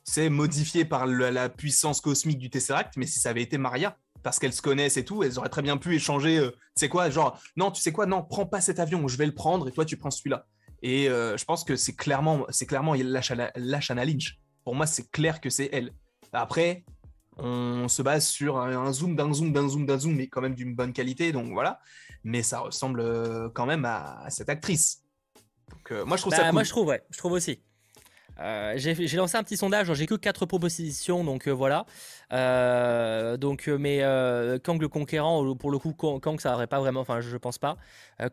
c'est modifiée par le- la puissance cosmique du Tesseract, mais si ça avait été Maria, parce qu'elles se connaissent et tout, elles auraient très bien pu échanger. euh, tu sais quoi, genre non, tu sais quoi, non, prends pas cet avion, je vais le prendre et toi tu prends celui-là. Et euh, je pense que c'est clairement, c'est clairement Lashana, Lynch. Pour moi, c'est clair que c'est elle. Après, on se base sur un, zoom d'un zoom d'un zoom d'un zoom, mais quand même d'une bonne qualité, donc voilà. Mais ça ressemble euh, quand même à, à cette actrice. Donc euh, moi, je trouve Bah, ça cool. moi je trouve, ouais, je trouve aussi. Euh, j'ai lancé un petit sondage, j'ai que 4 propositions, donc euh, voilà. Euh, donc, mais Kang le Conquérant, pour le coup, Kang, ça aurait pas vraiment, enfin, je, je pense pas.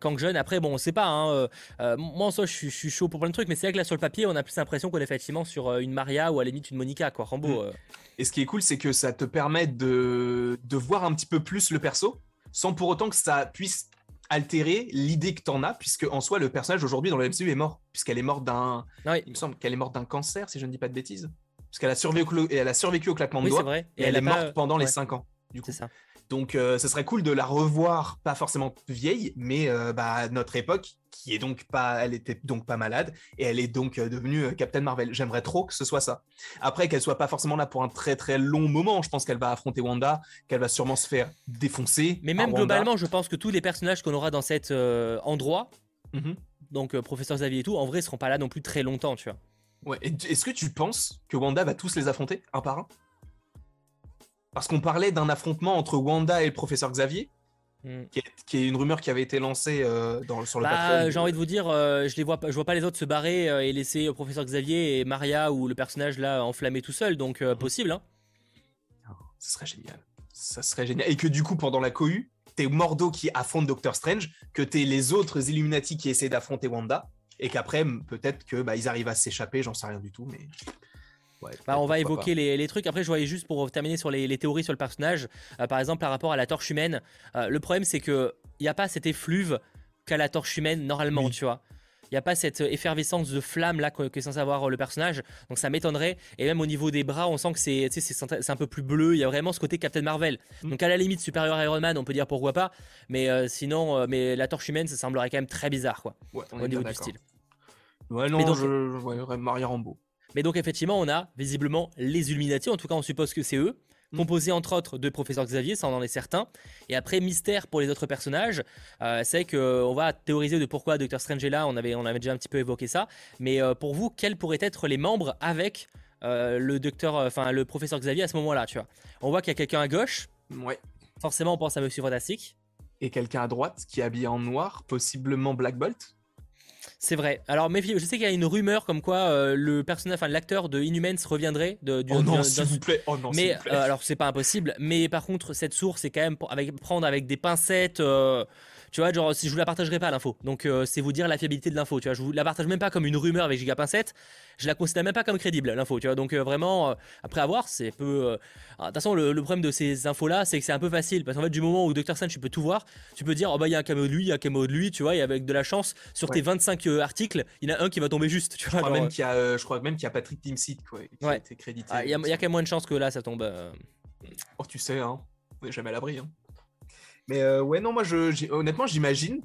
Kang jeune, après, bon, on sait pas. Hein, moi, en soi, je suis, je suis chaud pour plein de trucs, mais c'est vrai que là, sur le papier, on a plus l'impression qu'on est effectivement sur une Maria ou à la limite une Monica, quoi. Rambo. Mm. Et ce qui est cool, c'est que ça te permet de, de voir un petit peu plus le perso, sans pour autant que ça puisse altérer l'idée que t'en as, puisque en soi, le personnage aujourd'hui dans le MCU est mort, puisqu'elle est morte d'un. Oui, Il me semble qu'elle est morte d'un cancer, si je ne dis pas de bêtises. Parce qu'elle a survécu, au- et elle a survécu au claquement de oui c'est doigts, vrai. et, elle, est pas- morte pendant les ouais, 5 ans. Du coup. Ça. Donc, euh, ce serait cool de la revoir, pas forcément vieille, mais euh, bah, à notre époque, qui est donc pas, elle était donc pas malade, et elle est donc euh, devenue euh, Captain Marvel. J'aimerais trop que ce soit ça. Après, qu'elle soit pas forcément là pour un très très long moment. Je pense qu'elle va affronter Wanda, qu'elle va sûrement se faire défoncer. Mais même globalement, je pense que tous les personnages qu'on aura dans cet euh, endroit, Mhm. donc euh, Professeur Xavier et tout, en vrai, seront pas là non plus très longtemps, tu vois. Ouais. Est-ce que tu penses que Wanda va tous les affronter un par un? Parce qu'on parlait d'un affrontement entre Wanda et le professeur Xavier, Mm. qui est, qui est une rumeur qui avait été lancée euh, dans, sur le Bah, j'ai envie de vous dire, euh, je les vois pas, je vois pas les autres se barrer euh, et laisser professeur Xavier et Maria ou le personnage là enflammé tout seul, donc euh, possible. Hein. Ce serait génial. Ça serait génial. Et que du coup, pendant la cohue, t'es Mordo qui affronte Doctor Strange, que t'es les autres Illuminati qui essaient d'affronter Wanda, Et qu'après, peut-être que bah, ils arrivent à s'échapper, j'en sais rien du tout, mais. Bah, on va évoquer les, trucs. Après, je voyais juste pour terminer sur les, théories sur le personnage. Euh, par exemple, par rapport à la torche humaine. Euh, le problème, c'est qu'il n'y a pas cet effluve qu'a la torche humaine normalement, tu vois. Il n'y a pas cette effervescence de flamme là que, que est censé avoir le personnage. Donc ça m'étonnerait. Et même au niveau des bras, on sent que c'est un peu plus bleu. Il y a vraiment ce côté Captain Marvel. Mm. Donc à la limite, supérieur à Iron Man, on peut dire pourquoi pas. Mais euh, sinon, mais la torche humaine, ça semblerait quand même très bizarre quoi. au niveau du style. Ouais, non, donc, je, Maria Rambo. Mais donc effectivement, on a visiblement les Illuminati, en tout cas on suppose que c'est eux, mm. composés entre autres de Professeur Xavier, ça on en est certain. Et après, mystère pour les autres personnages, euh, c'est qu'on va théoriser de pourquoi Doctor Strange est là, on avait, on avait déjà un petit peu évoqué ça. Mais euh, pour vous, quels pourraient être les membres avec euh, le docteur, enfin le Professeur Xavier à ce moment-là, tu vois? On voit qu'il y a quelqu'un à gauche. Ouais. Forcément, on pense à Monsieur Fantastique. Et quelqu'un à droite qui est habillé en noir, possiblement Black Bolt. C'est vrai. Alors, je sais qu'il y a une rumeur comme quoi euh, le personnage, enfin l'acteur de Inhumans reviendrait. De, du, oh non, s'il vous plaît. Oh non, mais euh, alors, c'est pas impossible. Mais par contre, cette source, c'est quand même avec, prendre avec des pincettes. Euh, tu vois, genre, si je vous la partagerai pas l'info. Donc, euh, c'est vous dire la fiabilité de l'info. Tu vois, je vous la partage même pas comme une rumeur avec Giga Pincette. Je la considère même pas comme crédible, l'info. Tu vois, donc euh, vraiment, euh, après avoir, c'est peu. De toute façon, le, problème de ces infos-là, c'est que c'est un peu facile. Parce qu'en fait, du moment où Dr. Strange, tu peux tout voir, tu peux dire, oh bah, il y a un caméo de lui, il y a un caméo de lui, tu vois, et avec de la chance, sur tes 25 articles, il y en a un qui va tomber juste. Tu vois, je, crois même qu'il y a, je crois même qu'il y a Patrick Timsit, quoi, qui a été crédité. Ah, il y, a, quand même moins de chances que là, ça tombe. Oh, tu sais, hein, on est jamais à l'abri. Hein. Mais ouais, non, moi, je, honnêtement, j'imagine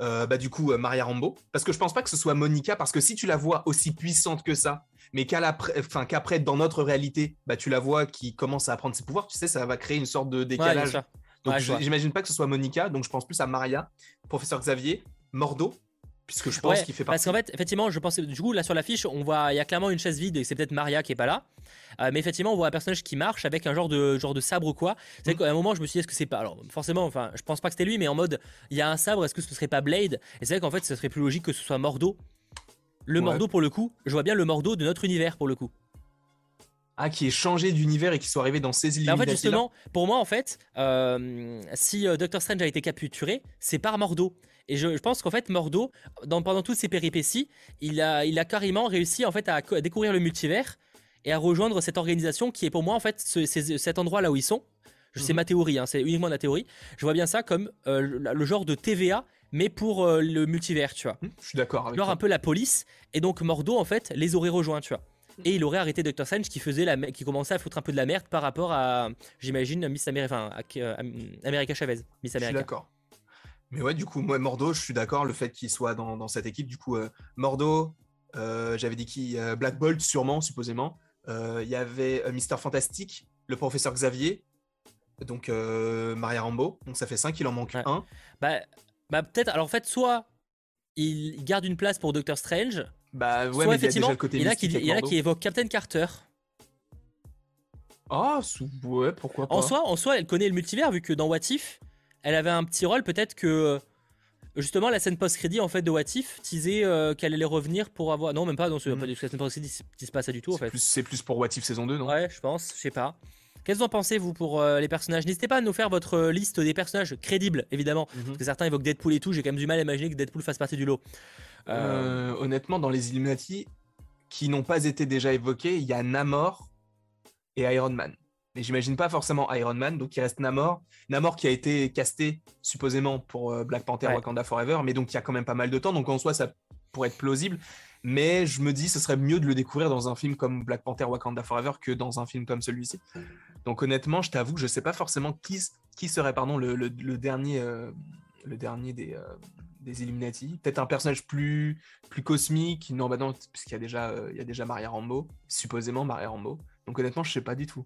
euh, bah, du coup, euh, Maria Rambo. Parce que je pense pas que ce soit Monica, parce que si tu la vois aussi puissante que ça, mais qu'après, dans notre réalité, bah, tu la vois qui commence à apprendre ses pouvoirs, tu sais, ça va créer une sorte de décalage. donc, j'imagine pas que ce soit Monica, donc je pense plus à Maria, professeur Xavier, Mordo, puisque je pense qu'il fait partie. Parce qu'en fait, effectivement, je pense du coup là sur l'affiche, on voit il y a clairement une chaise vide et c'est peut-être Maria qui est pas là. Euh, mais effectivement, on voit un personnage qui marche avec un genre de genre de sabre ou quoi. C'est mm. qu'à un moment, je me suis dit est-ce que c'est pas alors forcément, enfin, je pense pas que c'était lui, mais en mode il y a un sabre, est-ce que ce serait pas Blade? Et c'est vrai qu'en fait, ce serait plus logique que ce soit Mordo. Le Mordo pour le coup, je vois bien le Mordo de notre univers pour le coup. Ah, qui est changé d'univers et qui soit arrivé dans ces Illuminati. En fait, justement, pour moi, en fait, euh, si euh, Doctor Strange a été capturé, c'est par Mordo. Et je, pense qu'en fait, Mordo, dans, pendant toutes ses péripéties, il a, il a carrément réussi en fait à, découvrir le multivers et à rejoindre cette organisation qui est pour moi en fait cet endroit là où ils sont. C'est mhm. ma théorie, hein, c'est uniquement la théorie. Je vois bien ça comme euh, le, genre de TVA, mais pour euh, le multivers, tu vois. Mhm, je suis d'accord Genre un peu la police. Et donc Mordo, en fait, les aurait rejoints, tu vois. Mhm. Et il aurait arrêté Dr. Strange qui faisait la, qui commençait à foutre un peu de la merde par rapport à, j'imagine, Miss America, enfin, euh, America Chavez. Miss America. Je suis d'accord. Mais ouais, du coup, moi, Mordo, je suis d'accord, le fait qu'il soit dans, cette équipe. Du coup, euh, Mordo, euh, j'avais dit qui Black Bolt, sûrement, supposément. Euh, il y avait Mister Fantastique, le professeur Xavier, donc Maria Rambo. Donc ça fait 5, il en manque un. Bah, bah peut-être, alors en fait, soit il garde une place pour Doctor Strange. Bah ouais, mais effectivement, il y a, déjà le côté il y en a qui, il y en a qui évoquent Captain Carter. Ah, ouais, pourquoi pas. En soi, en soi, elle connaît le multivers, vu que dans What If, elle avait un petit rôle. Peut-être que justement la scène post-crédit en fait de What If teasait euh, qu'elle allait revenir pour avoir. Non, même pas. Non, c'est pas mm. du scène post-crédit qui se passe ça du tout en fait. C'est plus pour What If saison 2, non? Ouais, je pense. Je sais pas. Qu'est-ce que vous en pensez, vous, pour euh, les personnages? N'hésitez pas à nous faire votre euh, liste des personnages crédibles, évidemment. Mhm. Parce que certains évoquent Deadpool et tout. J'ai quand même du mal à imaginer que Deadpool fasse partie du lot. honnêtement, dans les Illuminati qui n'ont pas été déjà évoqués, il y a Namor et Iron Man mais j'imagine pas forcément Iron Man, donc il reste Namor. Namor qui a été casté supposément pour euh, Black Panther Wakanda Forever, mais donc il y a quand même pas mal de temps, donc en soi ça pourrait être plausible. Mais je me dis ce serait mieux de le découvrir dans un film comme Black Panther Wakanda Forever que dans un film comme celui-ci. Donc honnêtement, je t'avoue que je sais pas forcément qui, qui serait pardon, le, dernier, le dernier euh, des, euh, des Illuminati. Peut-être un personnage plus, plus cosmique. Non, bah non, puisqu'il y, a déjà, il y a déjà Maria Rambo, supposément Maria Rambo. Donc honnêtement, je sais pas du tout.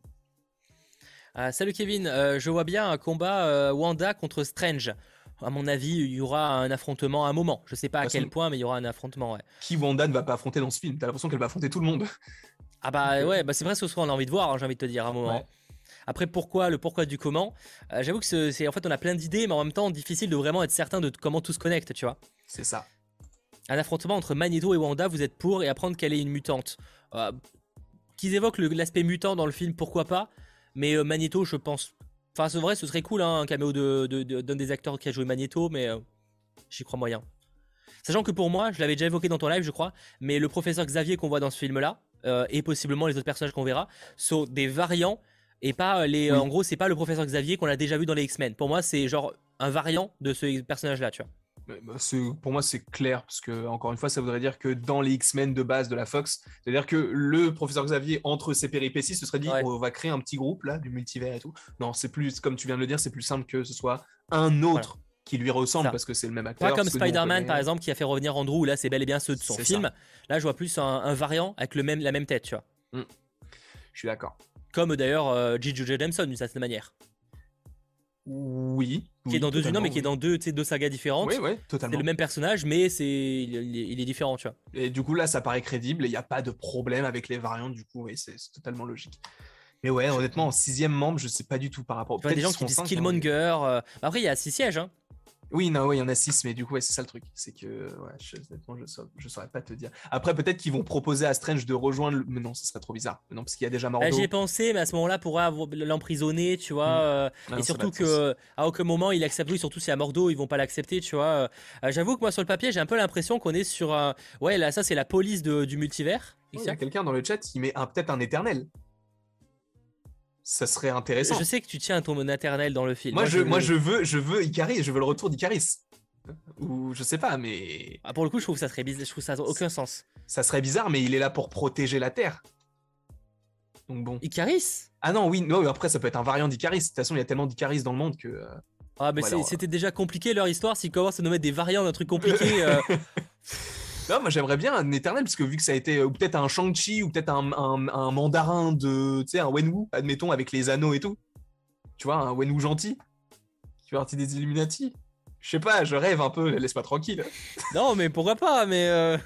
Euh, salut Kevin, euh, je vois bien un combat euh, Wanda contre Strange. À mon avis, il y aura un affrontement à un moment. Je sais pas à quel point, mais il y aura un affrontement. Ouais. Qui Wanda ne va pas affronter dans ce film? T'as l'impression qu'elle va affronter tout le monde. Ah bah ouais, bah c'est presque ce qu'on a envie de voir, hein, j'ai envie de te dire à un moment. Après, pourquoi, le pourquoi du comment? J'avoue que c'est en fait, on a plein d'idées, mais en même temps, difficile de vraiment être certain de comment tout se connecte, tu vois. C'est ça. Un affrontement entre Magneto et Wanda, vous êtes pour et apprendre qu'elle est une mutante. Qu'ils évoquent l'aspect mutant dans le film, pourquoi pas? Mais euh, Magneto, je pense. Enfin, c'est vrai, ce serait cool, hein, un caméo d'un de, de, des acteurs qui a joué Magneto, mais euh, j'y crois moyen. Sachant que pour moi, je l'avais déjà évoqué dans ton live, je crois, mais le professeur Xavier qu'on voit dans ce film-là, euh, et possiblement les autres personnages qu'on verra, sont des variants et pas les. En gros, c'est pas le professeur Xavier qu'on a déjà vu dans les X-Men. Pour moi, c'est genre un variant de ce personnage-là, tu vois. Bah, pour moi, c'est clair, parce que, encore une fois, ça voudrait dire que dans les X-Men de base de la Fox, c'est-à-dire que le professeur Xavier, entre ses péripéties, ce serait dit on va créer un petit groupe là, du multivers et tout. Non, c'est plus, comme tu viens de le dire, c'est plus simple que ce soit un autre qui lui ressemble, parce que c'est le même acteur. Pas comme Spider-Man, par exemple, qui a fait revenir Andrew, là, c'est bel et bien ceux de son film. Là, je vois plus un, variant avec le même, la même tête, tu vois. Hmm. Je suis d'accord. Comme d'ailleurs euh, J.J. Jameson, d'une certaine manière. Oui. Qui est dans deux non, mais qui est dans deux, deux sagas différentes. Oui, oui, totalement. C'est le même personnage, mais c'est il, est différent, tu vois. Et du coup, là, ça paraît crédible. Il n'y a pas de problème avec les variantes. Du coup, oui, c'est totalement logique. Mais ouais, honnêtement, en sixième membre, je sais pas du tout par rapport. Il y a des gens qui disent Killmonger. Euh, après, il y a six sièges. Hein. Oui, non, oui, il y en a six, mais du coup, c'est ça le truc. C'est que, ouais, je, honnêtement, je, saurais, saurais pas te dire. Après, peut-être qu'ils vont proposer à Strange de rejoindre. Le... Mais non, ce serait trop bizarre. non, parce qu'il y a déjà Mordo. Bah, J'ai pensé, mais à ce moment-là, pourrait l'emprisonner, tu vois. Mm. Euh, et surtout que, à aucun moment, il accepte. Oui, surtout si à Mordo, ils vont pas l'accepter, tu vois. Euh, j'avoue que moi, sur le papier, j'ai un peu l'impression qu'on est sur. un... Ouais, là, ça, c'est la police du multivers. il y a quelqu'un dans le chat qui met peut-être un éternel ça serait intéressant. Je sais que tu tiens à ton maternel dans le film. Moi, je, moi, je veux, je veux Icaris, je veux le retour d'Icaris. Ou je sais pas, mais. Ah, pour le coup, je trouve que ça serait bizarre. Je trouve ça n'a aucun sens. Ça serait bizarre, mais il est là pour protéger la Terre. Donc bon. Icaris? Ah non, oui, non, après, ça peut être un variant d'Icaris. De toute façon, il y a tellement d'Icaris dans le monde que. Euh, ah, mais c'était déjà compliqué leur histoire. S'ils commencent à nous mettre des variants d'un truc compliqué. euh... Non, moi j'aimerais bien un éternel, parce que vu que ça a été, ou peut-être un Shang-Chi, ou peut-être un, mandarin de, tu sais, un Wenwu, admettons, avec les anneaux et tout. Tu vois, un Wenwu gentil, qui fait partie des Illuminati. Je sais pas, je rêve un peu, laisse-moi tranquille. Non, mais pourquoi pas, mais. Euh...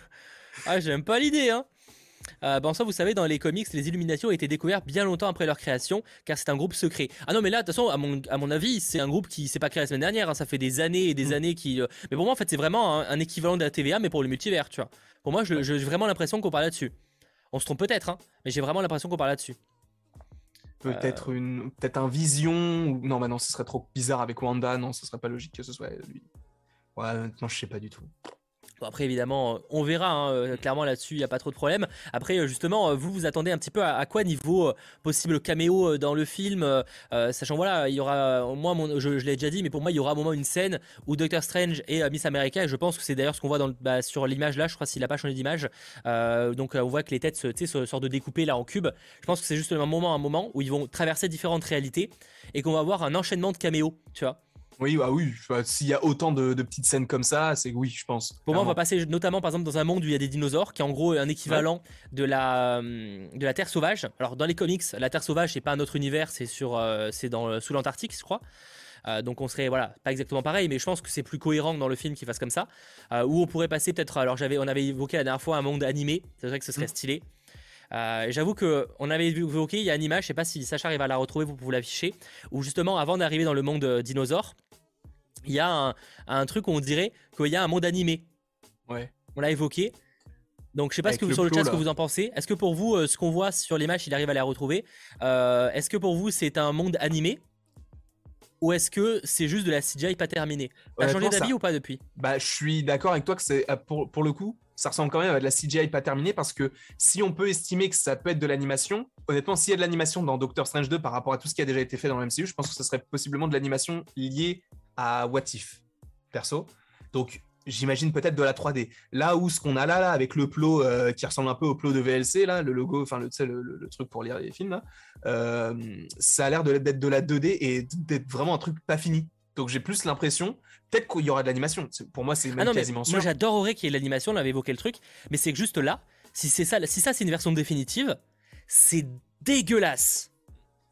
Ah, j'aime pas l'idée, hein. Euh, bon, ça, vous savez, dans les comics, les Illuminations ont été découverts bien longtemps après leur création, car c'est un groupe secret. Ah non, mais là, de toute façon, à mon, à mon avis, c'est un groupe qui s'est pas créé la semaine dernière. Hein. ça fait des années et des mm. années qui. Euh, mais pour moi, en fait, c'est vraiment un, équivalent de la TVA, mais pour le multivers, tu vois. Pour moi, j'ai vraiment l'impression qu'on parle là-dessus. On se trompe peut-être, hein, mais j'ai vraiment l'impression qu'on parle là-dessus. Peut-être une, peut-être un vision. Ou... Non, bah non, ce serait trop bizarre avec Wanda. Non, ce serait pas logique que ce soit lui. Ouais, maintenant, je sais pas du tout après, évidemment, on verra. Hein, euh, clairement, là-dessus, il n'y a pas trop de problème. Après, euh, justement, euh, vous vous attendez un petit peu à, quoi niveau possible caméo dans le film Sachant, voilà, il y aura, moi, je, l'ai déjà dit, mais pour moi, il y aura un moment une scène où Doctor Strange et Miss America, et je pense que c'est d'ailleurs ce qu'on voit bah, sur l'image là, je crois s'il n'a pas changé d'image. donc, on voit que les têtes se, se sortent de découper là en cube. Je pense que c'est juste un moment, un moment où ils vont traverser différentes réalités et qu'on va avoir un enchaînement de caméos, tu vois. Oui, bah oui. S'il y a autant de, petites scènes comme ça, c'est oui, je pense. Pour moi, on va passer notamment, par exemple, dans un monde où il y a des dinosaures, qui est en gros un équivalent de, la, de la Terre sauvage. Alors, dans les comics, la Terre sauvage, c'est pas un autre univers, c'est sur, euh, c'est dans sous l'Antarctique, je crois. Euh, donc on serait voilà pas exactement pareil, mais je pense que c'est plus cohérent que dans le film qu'il fasse comme ça. Euh, où on pourrait passer peut-être. Alors j'avais, on avait évoqué la dernière fois un monde animé. C'est vrai que ce serait mm. stylé. J'avoue que on avait évoqué il y a une image, je sais pas si Sacha arrive à la retrouver, vous pouvez l'afficher, où justement avant d'arriver dans le monde dinosaure, il y a un, truc où on dirait qu'il y a un monde animé. Ouais. On l'a évoqué. Donc je sais pas ce que vous sur le chat ce que vous en pensez. Est-ce que pour vous euh, ce qu'on voit sur l'image, il arrive à la retrouver? Euh, Est-ce que pour vous c'est un monde animé? Ou est-ce que c'est juste de la CGI pas terminée? T'as changé d'avis ou pas depuis? Bah je suis d'accord avec toi que c'est euh, pour, pour le coup ça ressemble quand même à de la CGI pas terminée parce que si on peut estimer que ça peut être de l'animation, honnêtement, s'il y a de l'animation dans Doctor Strange 2 par rapport à tout ce qui a déjà été fait dans le MCU, je pense que ce serait possiblement de l'animation liée à What If, perso. Donc, j'imagine peut-être de la 3D. Là où ce qu'on a là, là avec le plot euh, qui ressemble un peu au plot de VLC, là, le logo, enfin le, truc pour lire les films, euh, ça a l'air d'être de la 2D et d'être vraiment un truc pas fini. Donc j'ai plus l'impression, peut-être qu'il y aura de l'animation. Pour moi, c'est ah quasiment sûr. Moi, j'adorerais qu'il y ait de l'animation. On avait évoqué le truc, mais c'est que juste là, si c'est ça, si ça c'est une version définitive, c'est dégueulasse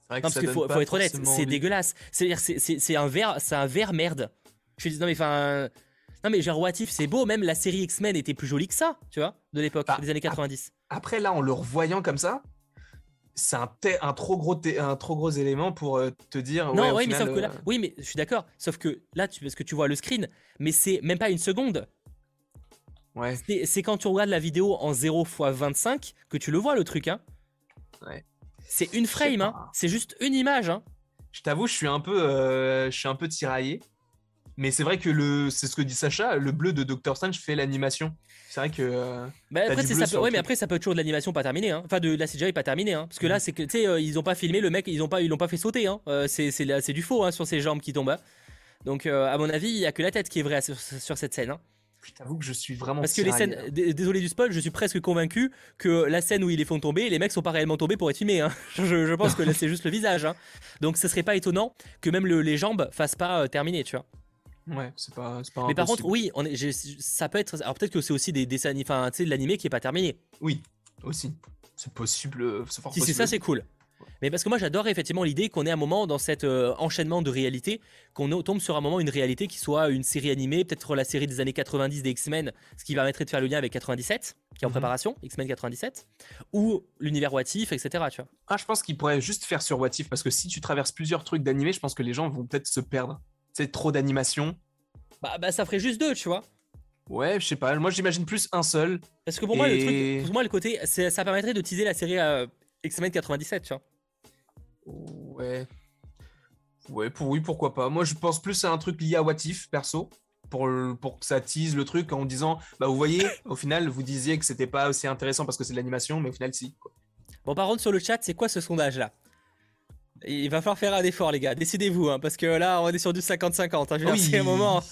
parce qu'il faut, être honnête, c'est dégueulasse. C'est-à-dire, c'est un verre, c'est un verre merde. Je dis non mais enfin, non mais genre What c'est beau. Même la série X-Men était plus jolie que ça, tu vois, de l'époque, bah, des années 90. Après là, en le revoyant comme ça, c'est un, un, trop gros un trop gros élément pour euh, te dire. Non, oui, mais sauf que là, euh, oui, mais je suis d'accord. Sauf que là, tu, parce que tu vois le screen, mais c'est même pas une seconde. Ouais. C'est quand tu regardes la vidéo en 0 x 25 que tu le vois le truc, hein. Ouais. C'est une frame, hein. c'est juste une image. Hein. Je t'avoue, je suis un peu, euh, je suis un peu tiraillé Mais c'est vrai que le, c'est ce que dit Sacha, le bleu de Doctor Strange fait l'animation. C'est vrai que. euh, Bah, après, ça peut- ouais, mais après, ça peut être toujours de l'animation pas terminée. Hein. Enfin, de la CGI pas terminée. Hein. Parce que là, c'est que, tu sais, euh, ils ont pas filmé le mec, ils ont pas, ils l'ont pas fait sauter. Hein. Euh, c'est, c'est, du faux hein, sur ses jambes qui tombent. hein. Donc, euh, à mon avis, il y a que la tête qui est vraie sur, sur cette scène. hein. je t'avoue que je suis vraiment. Parce que les scènes, désolé du spoil, je suis presque convaincu que la scène où ils les font tomber, les mecs sont pas réellement tombés pour être filmés. hein. Je, je pense que là, c'est juste le visage. hein. Donc, ce serait pas étonnant que même le- les jambes fassent pas euh, terminer, tu vois. Ouais, c'est pas, c'est pas Mais par contre, oui, on est, j'ai- ça peut être. Alors, peut-être que c'est aussi des dessins, enfin, tu sais, de l'animé qui est pas terminé. Oui, aussi. C'est possible. euh, C'est fort Si c'est ça, c'est cool. Mais parce que moi, j'adore effectivement l'idée qu'on ait un moment dans cet euh, enchaînement de réalité, qu'on tombe sur un moment une réalité qui soit une série animée, peut-être la série des années 90 des X-Men, ce qui permettrait de faire le lien avec 97, qui est en Mhm. préparation, X-Men 97, ou l'univers What If, etc. Tu vois. Ah, je pense qu'il pourrait juste faire sur What If parce que si tu traverses plusieurs trucs d'animé, je pense que les gens vont peut-être se perdre. C'est trop d'animation. Bah, bah, ça ferait juste deux, tu vois. Ouais, je sais pas. Moi, j'imagine plus un seul. Parce que pour moi, le truc, pour moi, le côté, ça permettrait de teaser la série euh, X-Men 97, tu vois. Ouais. Ouais, pour oui, pourquoi pas. Moi, je pense plus à un truc lié à What If, perso, pour, le- pour que ça tease le truc en disant, bah, vous voyez, au final, vous disiez que c'était pas aussi intéressant parce que c'est de l'animation, mais au final, si. quoi. Bon, par contre, sur le chat, c'est quoi ce sondage-là? Il va falloir faire un effort, les gars. Décidez-vous, hein, parce que là, on est sur du 50-50. hein. Je dire, c'est un moment.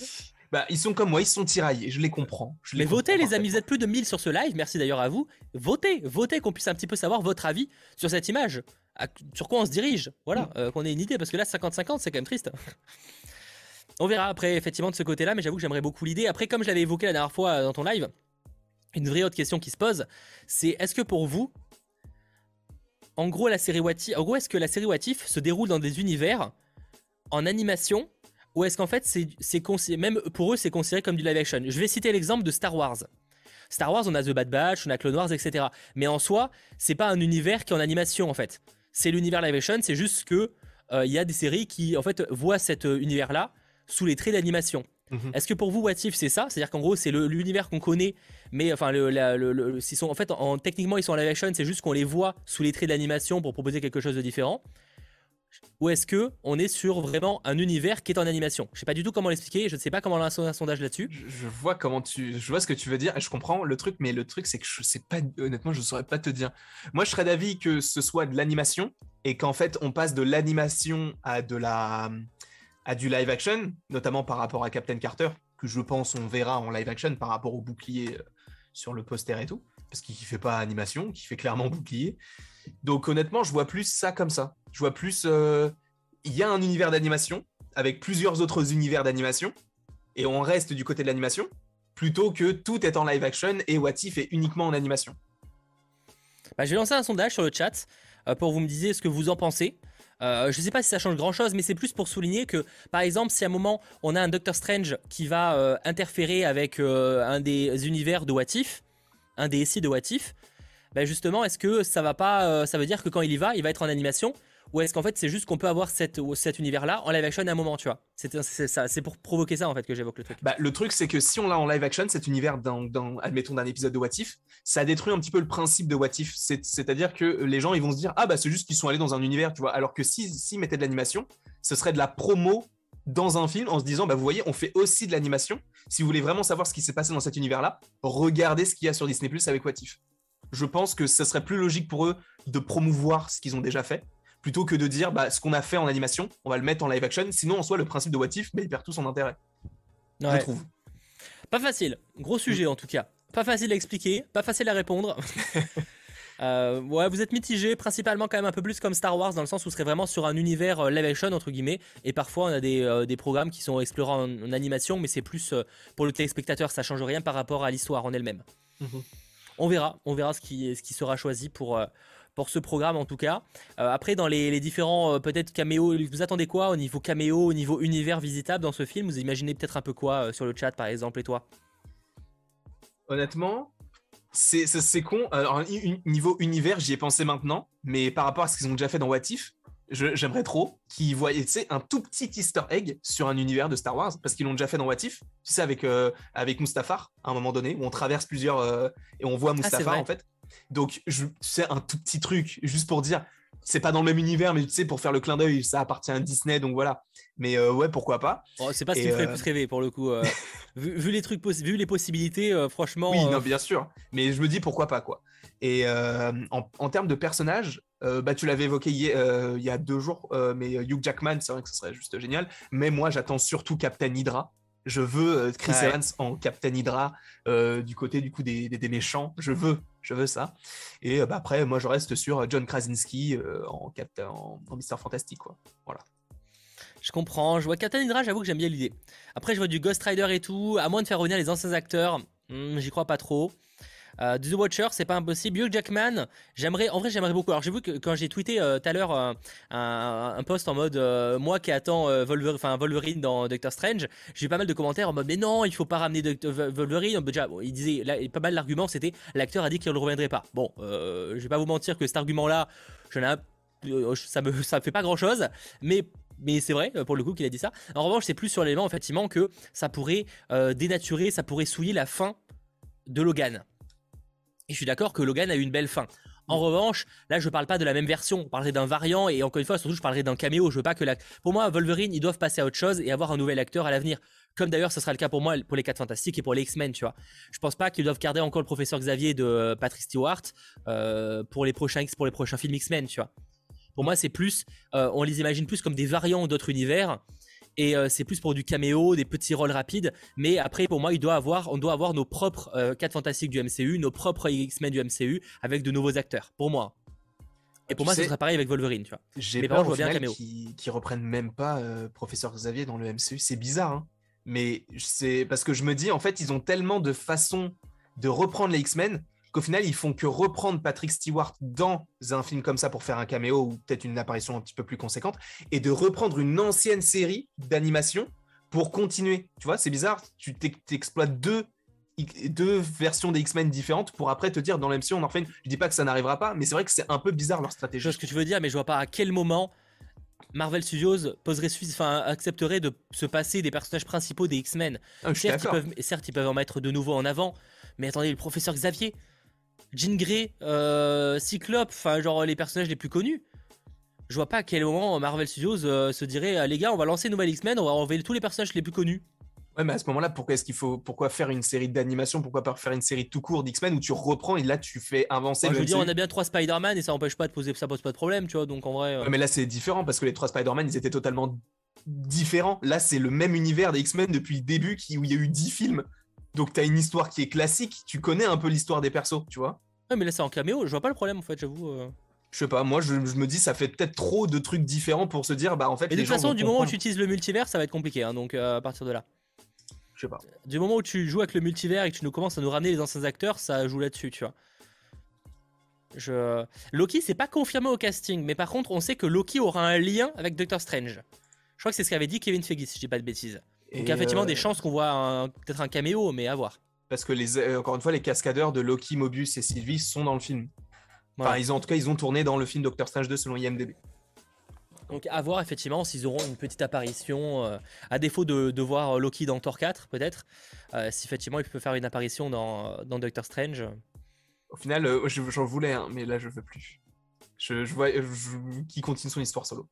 Bah, ils sont comme moi, ils sont tiraillés, je les comprends. je les Mais votez, les amis, vous êtes plus de 1000 sur ce live. Merci d'ailleurs à vous. Votez, votez, qu'on puisse un petit peu savoir votre avis sur cette image. À- sur quoi on se dirige Voilà, euh, qu'on ait une idée, parce que là, 50-50, c'est quand même triste. On verra après, effectivement, de ce côté-là, mais j'avoue que j'aimerais beaucoup l'idée. Après, comme je l'avais évoqué la dernière fois euh, dans ton live, une vraie autre question qui se pose, c'est est-ce que pour vous, en gros, la série What If- en gros, est-ce que la série What If se déroule dans des univers en animation ou est-ce qu'en fait, c'est, même pour eux, c'est considéré comme du live action? Je vais citer l'exemple de Star Wars. Star Wars, on a The Bad Batch, on a Clone Wars, etc. Mais en soi, c'est pas un univers qui est en animation en fait. C'est l'univers live action, c'est juste que euh, il y a des séries qui en fait voient cet euh, univers-là sous les traits d'animation. Mhm. Est-ce que pour vous, What If, c'est ça? C'est-à-dire qu'en gros, c'est l'univers qu'on connaît, mais enfin, s'ils sont, en fait, en, techniquement, ils sont en live action, c'est juste qu'on les voit sous les traits d'animation pour proposer quelque chose de différent. Ou est-ce que on est sur vraiment un univers qui est en animation? Je sais pas du tout comment l'expliquer, je ne sais pas comment lancer un sondage là-dessus. Je, vois comment tu, je vois ce que tu veux dire je comprends le truc, mais le truc c'est que je sais pas, honnêtement, je saurais pas te dire. Moi, je serais d'avis que ce soit de l'animation et qu'en fait, on passe de l'animation à de la, à du live action, notamment par rapport à Captain Carter, que je pense on verra en live action par rapport au bouclier euh, sur le poster et tout, parce qu'il fait pas animation, qui fait clairement bouclier. Donc honnêtement, je vois plus ça comme ça. Je vois plus, euh, il y a un univers d'animation avec plusieurs autres univers d'animation et on reste du côté de l'animation plutôt que tout est en live action et What If est uniquement en animation. Bah, je vais lancer un sondage sur le chat euh, pour vous me disiez ce que vous en pensez. Euh, je sais pas si ça change grand chose, mais c'est plus pour souligner que, par exemple, si à un moment on a un Doctor Strange qui va euh, interférer avec euh, un des univers de What If, un des SI de What If, bah justement, est-ce que ça va pas, ça veut dire que quand il y va, il va être en animation, ou est-ce qu'en fait c'est juste qu'on peut avoir cet univers-là en live action à un moment, tu vois? C'est pour provoquer ça en fait que j'évoque le truc. Bah, le truc, c'est que si on l'a en live action, cet univers, dans, admettons, d'un épisode de What If, ça détruit un petit peu le principe de What If. C'est- C'est-à-dire que les gens, ils vont se dire, ah bah c'est juste qu'ils sont allés dans un univers, tu vois. Alors que s'ils si, mettaient de l'animation, ce serait de la promo dans un film en se disant, bah vous voyez, on fait aussi de l'animation. Si vous voulez vraiment savoir ce qui s'est passé dans cet univers-là, regardez ce qu'il y a sur Disney Plus avec What If. Je pense que ce serait plus logique pour eux de promouvoir ce qu'ils ont déjà fait plutôt que de dire bah, ce qu'on a fait en animation, on va le mettre en live action. Sinon, en soi, le principe de What If, bah, il perd tout son intérêt. Je trouve. Pas facile, gros sujet en tout cas. Pas facile à expliquer, pas facile à répondre. Euh, ouais, vous êtes mitigé, principalement quand même un peu plus comme Star Wars, dans le sens où ce serait vraiment sur un univers euh, live action, entre guillemets, et parfois on a des, euh, des programmes qui sont explorés en, en animation, mais c'est plus pour le téléspectateur, ça change rien par rapport à l'histoire en elle-même. Mhm. On verra, on verra ce qui, ce qui sera choisi pour, pour ce programme en tout cas. Euh, après, dans les, les différents, euh, peut-être caméos, vous attendez quoi au niveau caméo, au niveau univers visitable dans ce film? Vous imaginez peut-être un peu quoi euh, sur le chat par exemple, et toi? Honnêtement, c'est c'est- c'est con. Alors, un- niveau univers, j'y ai pensé maintenant, mais par rapport à ce qu'ils ont déjà fait dans What If, je- j'aimerais trop qu'ils voient un tout petit Easter egg sur un univers de Star Wars, parce qu'ils l'ont déjà fait dans What If, tu sais, avec, euh, avec Mustafar, à un moment donné, où on traverse plusieurs. euh, et on voit Ah, Mustafar, en fait. Donc, je- c'est un tout petit truc, juste pour dire. c'est pas dans le même univers, mais tu sais, pour faire le clin d'œil, ça appartient à Disney, donc voilà. Mais euh, ouais, pourquoi pas. Oh, c'est pas ce qui me ferait plus rêver pour le coup. vu, les trucs, vu les possibilités, franchement. Oui, non, bien sûr. Mais je me dis pourquoi pas quoi. Et en, en, termes de personnages, bah, tu l'avais évoqué il y a deux jours, mais Hugh Jackman, c'est vrai que ce serait juste génial. Mais moi, j'attends surtout Captain Hydra. Je veux euh, Chris Evans en Captain Hydra euh, du côté du coup des, méchants. Je veux, je veux ça. Et euh, bah, après, moi, je reste sur John Krasinski en, Captain, en, Mister Fantastic, quoi. Voilà. Je comprends. Je vois Captain Hydra, j'avoue que j'aime bien l'idée. Après, je vois du Ghost Rider et tout. À moins de faire revenir les anciens acteurs, hmm, j'y crois pas trop. Euh, The Watcher, c'est pas impossible. Hugh Jackman, j'aimerais, en vrai, j'aimerais beaucoup. Alors, j'ai vu que quand j'ai tweeté euh, tout à l'heure euh, un, post en mode moi qui attends Wolverine, Wolverine dans Doctor Strange, j'ai eu pas mal de commentaires en mode mais non, il faut pas ramener Wolverine. Déjà, il disait pas mal l'argument, c'était l'acteur a dit qu'il ne reviendrait pas. Bon, je vais pas vous mentir que cet argument-là, ça me ça fait pas grand chose, mais mais c'est vrai pour le coup qu'il a dit ça. En revanche, c'est plus sur l'élément effectivement que ça pourrait dénaturer, ça pourrait souiller la fin de Logan. Et je suis d'accord que Logan a eu une belle fin. En revanche, là, je parle pas de la même version. On parlerait d'un variant et encore une fois, surtout, je parlerai d'un caméo. Je veux pas que la... Pour moi, Wolverine, ils doivent passer à autre chose et avoir un nouvel acteur à l'avenir. Comme d'ailleurs, ce sera le cas pour moi pour les 4 Fantastiques et pour les X-Men, tu vois. Je pense pas qu'ils doivent garder encore le professeur Xavier de euh, Patrick Stewart euh, pour les prochains pour les prochains films X-Men, tu vois. Pour moi, c'est plus, euh, on les imagine plus comme des variants d'autres univers et euh, c'est plus pour du caméo, des petits rôles rapides. Mais après, pour moi, il doit avoir, on doit avoir nos propres 4 euh, fantastiques du MCU, nos propres X-Men du MCU avec de nouveaux acteurs. Pour moi. Et pour moi, ce sera pareil avec Wolverine, tu vois. J'ai peur au final qui reprennent même pas euh, Professeur Xavier dans le MCU. C'est bizarre, hein mais c'est parce que je me dis, en fait, ils ont tellement de façons de reprendre les X-Men qu'au final, ils font que reprendre Patrick Stewart dans un film comme ça pour faire un caméo ou peut-être une apparition un petit peu plus conséquente, et de reprendre une ancienne série d'animation pour continuer. Tu vois, c'est bizarre, tu t'exploites deux deux versions des X-Men différentes pour après te dire dans l'MCU on en fait une. Je dis pas que ça n'arrivera pas, mais c'est vrai que c'est un peu bizarre leur stratégie. Je vois ce que tu veux dire, mais je vois pas à quel moment Marvel Studios poserait, enfin, accepterait de se passer des personnages principaux des X-Men. Ah, certes, certes, ils peuvent en mettre de nouveau en avant, mais attendez, le professeur Xavier, Jean Grey, euh, Cyclope, enfin genre les personnages les plus connus. Je vois pas à quel moment Marvel Studios euh, se dirait ah, les gars on va lancer une nouvelle X-Men, on va enlever tous les personnages les plus connus. Ouais mais à ce moment-là pourquoi est-ce qu'il faut pourquoi faire une série d'animation pourquoi pas faire une série tout court d'X-Men où tu reprends et là tu fais avancer. je veux dire on a bien trois Spider-Man et ça empêche pas de poser ça pose pas de problème tu vois donc en vrai. Euh. mais là c'est différent parce que les trois Spider-Man ils étaient totalement différents. Là c'est le même univers des X-Men depuis le début qui, où il y a eu dix films donc tu as une histoire qui est classique, tu connais un peu l'histoire des persos, tu vois. Ouais, mais là c'est en caméo, je vois pas le problème en fait, j'avoue. Euh. Je sais pas, moi je, me dis ça fait peut-être trop de trucs différents pour se dire bah en fait. Et de toute façon, du moment où tu utilises le multivers, ça va être compliqué, hein, donc euh, à partir de là. Je sais pas. Du moment où tu joues avec le multivers et que tu nous commences à nous ramener les anciens acteurs, ça joue là-dessus, tu vois. Je... Loki, c'est pas confirmé au casting, mais par contre, on sait que Loki aura un lien avec Doctor Strange. Je crois que c'est ce qu'avait dit Kevin Feige, si je dis pas de bêtises. Donc, effectivement, des euh, chances qu'on voit peut-être un caméo, mais à voir parce que les, euh, encore une fois, les cascadeurs de Loki, Mobius et Sylvie sont dans le film. Enfin, ils ont, en tout cas, ils ont tourné dans le film Doctor Strange 2 selon IMDb. Donc à voir effectivement s'ils auront une petite apparition, euh, à défaut de, voir Loki dans Thor 4 peut-être, euh, si effectivement il peut faire une apparition dans, Doctor Strange. Au final, j'en voulais un, mais là je veux plus. Je, vois qui continue son histoire solo.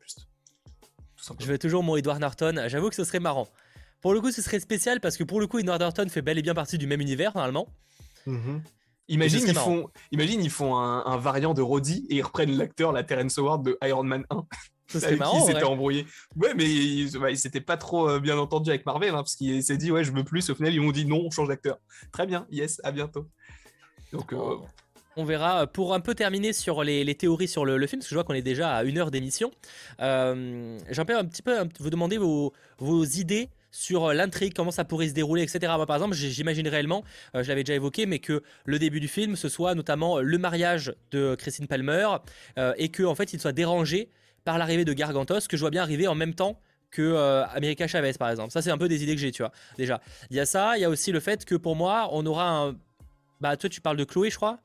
Juste. je veux toujours mon Edward Norton, j'avoue que ce serait marrant. Pour le coup, ce serait spécial parce que pour le coup, Edward Norton fait bel et bien partie du même univers normalement. Mhm. Imagine, ils font, imagine, ils font un, variant de Roddy et ils reprennent l'acteur, la Terrence Howard de Iron Man 1. C'est marrant. Il s'était embrouillé. Ouais, mais il, bah, s'était pas trop euh, bien entendu avec Marvel hein, parce qu'il s'est dit, ouais, je veux plus. Au final, ils ont dit non, on change d'acteur. Très bien, yes, à bientôt. Donc, euh, on verra. Pour un peu terminer sur les, théories sur le, film, parce que je vois qu'on est déjà à une heure d'émission, euh, j'aimerais un petit peu vous demander vos, vos idées sur euh, l'intrigue, comment ça pourrait se dérouler, etc. Moi, par exemple, j'imagine réellement, euh, je l'avais déjà évoqué, mais que le début du film, ce soit notamment le mariage de Christine Palmer euh, et que en fait, il soit dérangé par l'arrivée de Gargantos, que je vois bien arriver en même temps que America Chavez, par exemple. Ça, c'est un peu des idées que j'ai, tu vois. Déjà, il y a ça. Il y a aussi le fait que pour moi, on aura un. Bah, toi, tu parles de Chloé, je crois?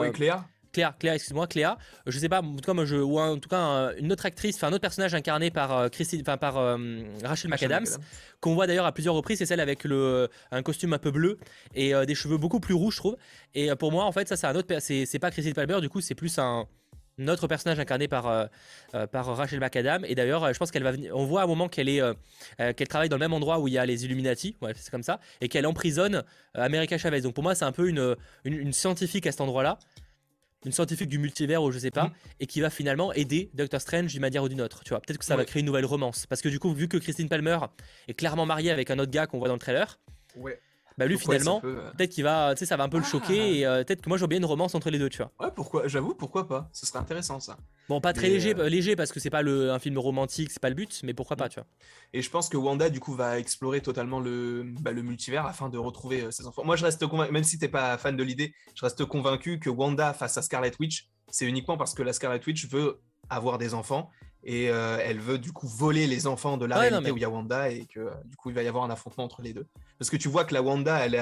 oui, Cléa. Cléa, excuse-moi, Cléa. Je sais pas, en tout cas, je, ou en tout cas une autre actrice, enfin un autre personnage incarné par euh, Christine, enfin par euh, Rachel McAdams, qu'on voit d'ailleurs à plusieurs reprises, c'est celle avec le un costume un peu bleu et euh, des cheveux beaucoup plus rouges, je trouve. Et pour moi, en fait, ça, c'est un autre, c'est pas Christine Palmer, du coup, c'est plus un notre personnage incarné par, par Rachel McAdam. Et d'ailleurs, je pense qu'elle va venir. On voit à un moment qu'elle est qu'elle travaille dans le même endroit où il y a les Illuminati, ouais, c'est comme ça, et qu'elle emprisonne America Chavez. Donc pour moi, c'est un peu une, une scientifique à cet endroit-là une scientifique du multivers ou je sais pas, mm. et qui va finalement aider Doctor Strange d'une manière ou d'une autre. Tu vois, peut-être que ça va créer une nouvelle romance. Parce que du coup, vu que Christine Palmer est clairement mariée avec un autre gars qu'on voit dans le trailer, ouais. Bah lui finalement, euh, peut-être qu'il va, tu sais, ça va un peu le ah. choquer et euh, peut-être que moi j'aurais bien une romance entre les deux, tu vois. Ouais, pourquoi J'avoue, pourquoi pas Ce serait intéressant ça. Bon, pas très léger, euh, léger parce que c'est pas le, un film romantique, c'est pas le but, mais pourquoi pas, tu vois. Et je pense que Wanda, du coup, va explorer totalement le, bah, le multivers afin de retrouver ses enfants. Moi, je reste convaincu, même si t'es pas fan de l'idée, je reste convaincu que Wanda face à Scarlet Witch, c'est uniquement parce que la Scarlet Witch veut avoir des enfants et euh, elle veut du coup voler les enfants de la réalité où il y a Wanda et que du coup il va y avoir un affrontement entre les deux. Parce que tu vois que la Wanda, elle,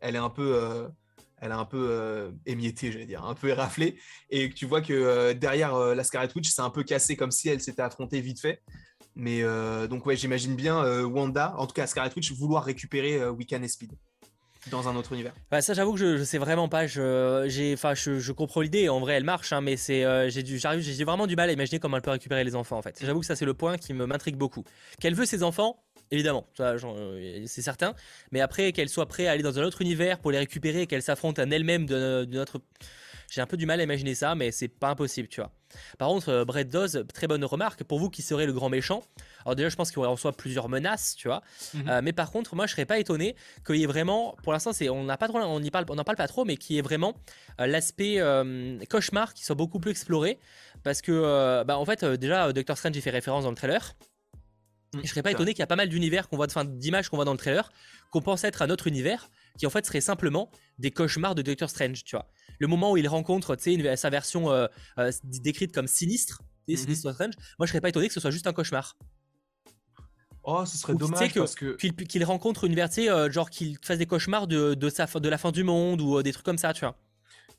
elle est un peu, euh, elle a un peu euh, émiettée, j'allais dire, un peu éraflée, et tu vois que derrière la Scarlet Witch, c'est un peu cassé comme si elle s'était affrontée vite fait. Mais donc ouais, j'imagine bien Wanda, en tout cas Scarlet Witch, vouloir récupérer Wiccan et Speed dans un autre univers bah, Ça, j'avoue que je, je sais vraiment pas. Je, je, je comprends l'idée. En vrai, elle marche, hein, mais c'est, euh, j'ai, du, j'ai vraiment du mal à imaginer comment elle peut récupérer les enfants. En fait, j'avoue que ça, c'est le point qui me m'intrigue beaucoup. Qu'elle veut ses enfants, évidemment, euh, c'est certain. Mais après, qu'elle soit prête à aller dans un autre univers pour les récupérer, qu'elle s'affronte à elle-même de notre j'ai un peu du mal à imaginer ça, mais c'est pas impossible, tu vois. Par contre, euh, Brett Dawes, très bonne remarque. Pour vous, qui serait le grand méchant Alors déjà, je pense qu'il aurait plusieurs menaces, tu vois. Mhm. Euh, mais par contre, moi, je serais pas étonné qu'il y ait vraiment, pour l'instant, on n'a pas trop, on y parle, on n'en parle pas trop, mais qu'il y ait vraiment euh, l'aspect cauchemar qui soit beaucoup plus exploré, parce que, bah, en fait, déjà, Doctor Strange y fait référence dans le trailer. Je je serais pas étonné qu'il y a pas mal d'univers qu'on voit, enfin d'images qu'on voit dans le trailer, qu'on pense être un autre univers, qui en fait serait simplement des cauchemars de Doctor Strange, tu vois. Le moment où il rencontre, sa version euh, euh, décrite comme sinistre, mm Strange, moi je serais pas étonné que ce soit juste un cauchemar. Oh, ce serait dommage parce que qu'il rencontre une version, euh, genre qu'il fasse des cauchemars de, de, sa, de la fin du monde ou des trucs comme ça, tu vois.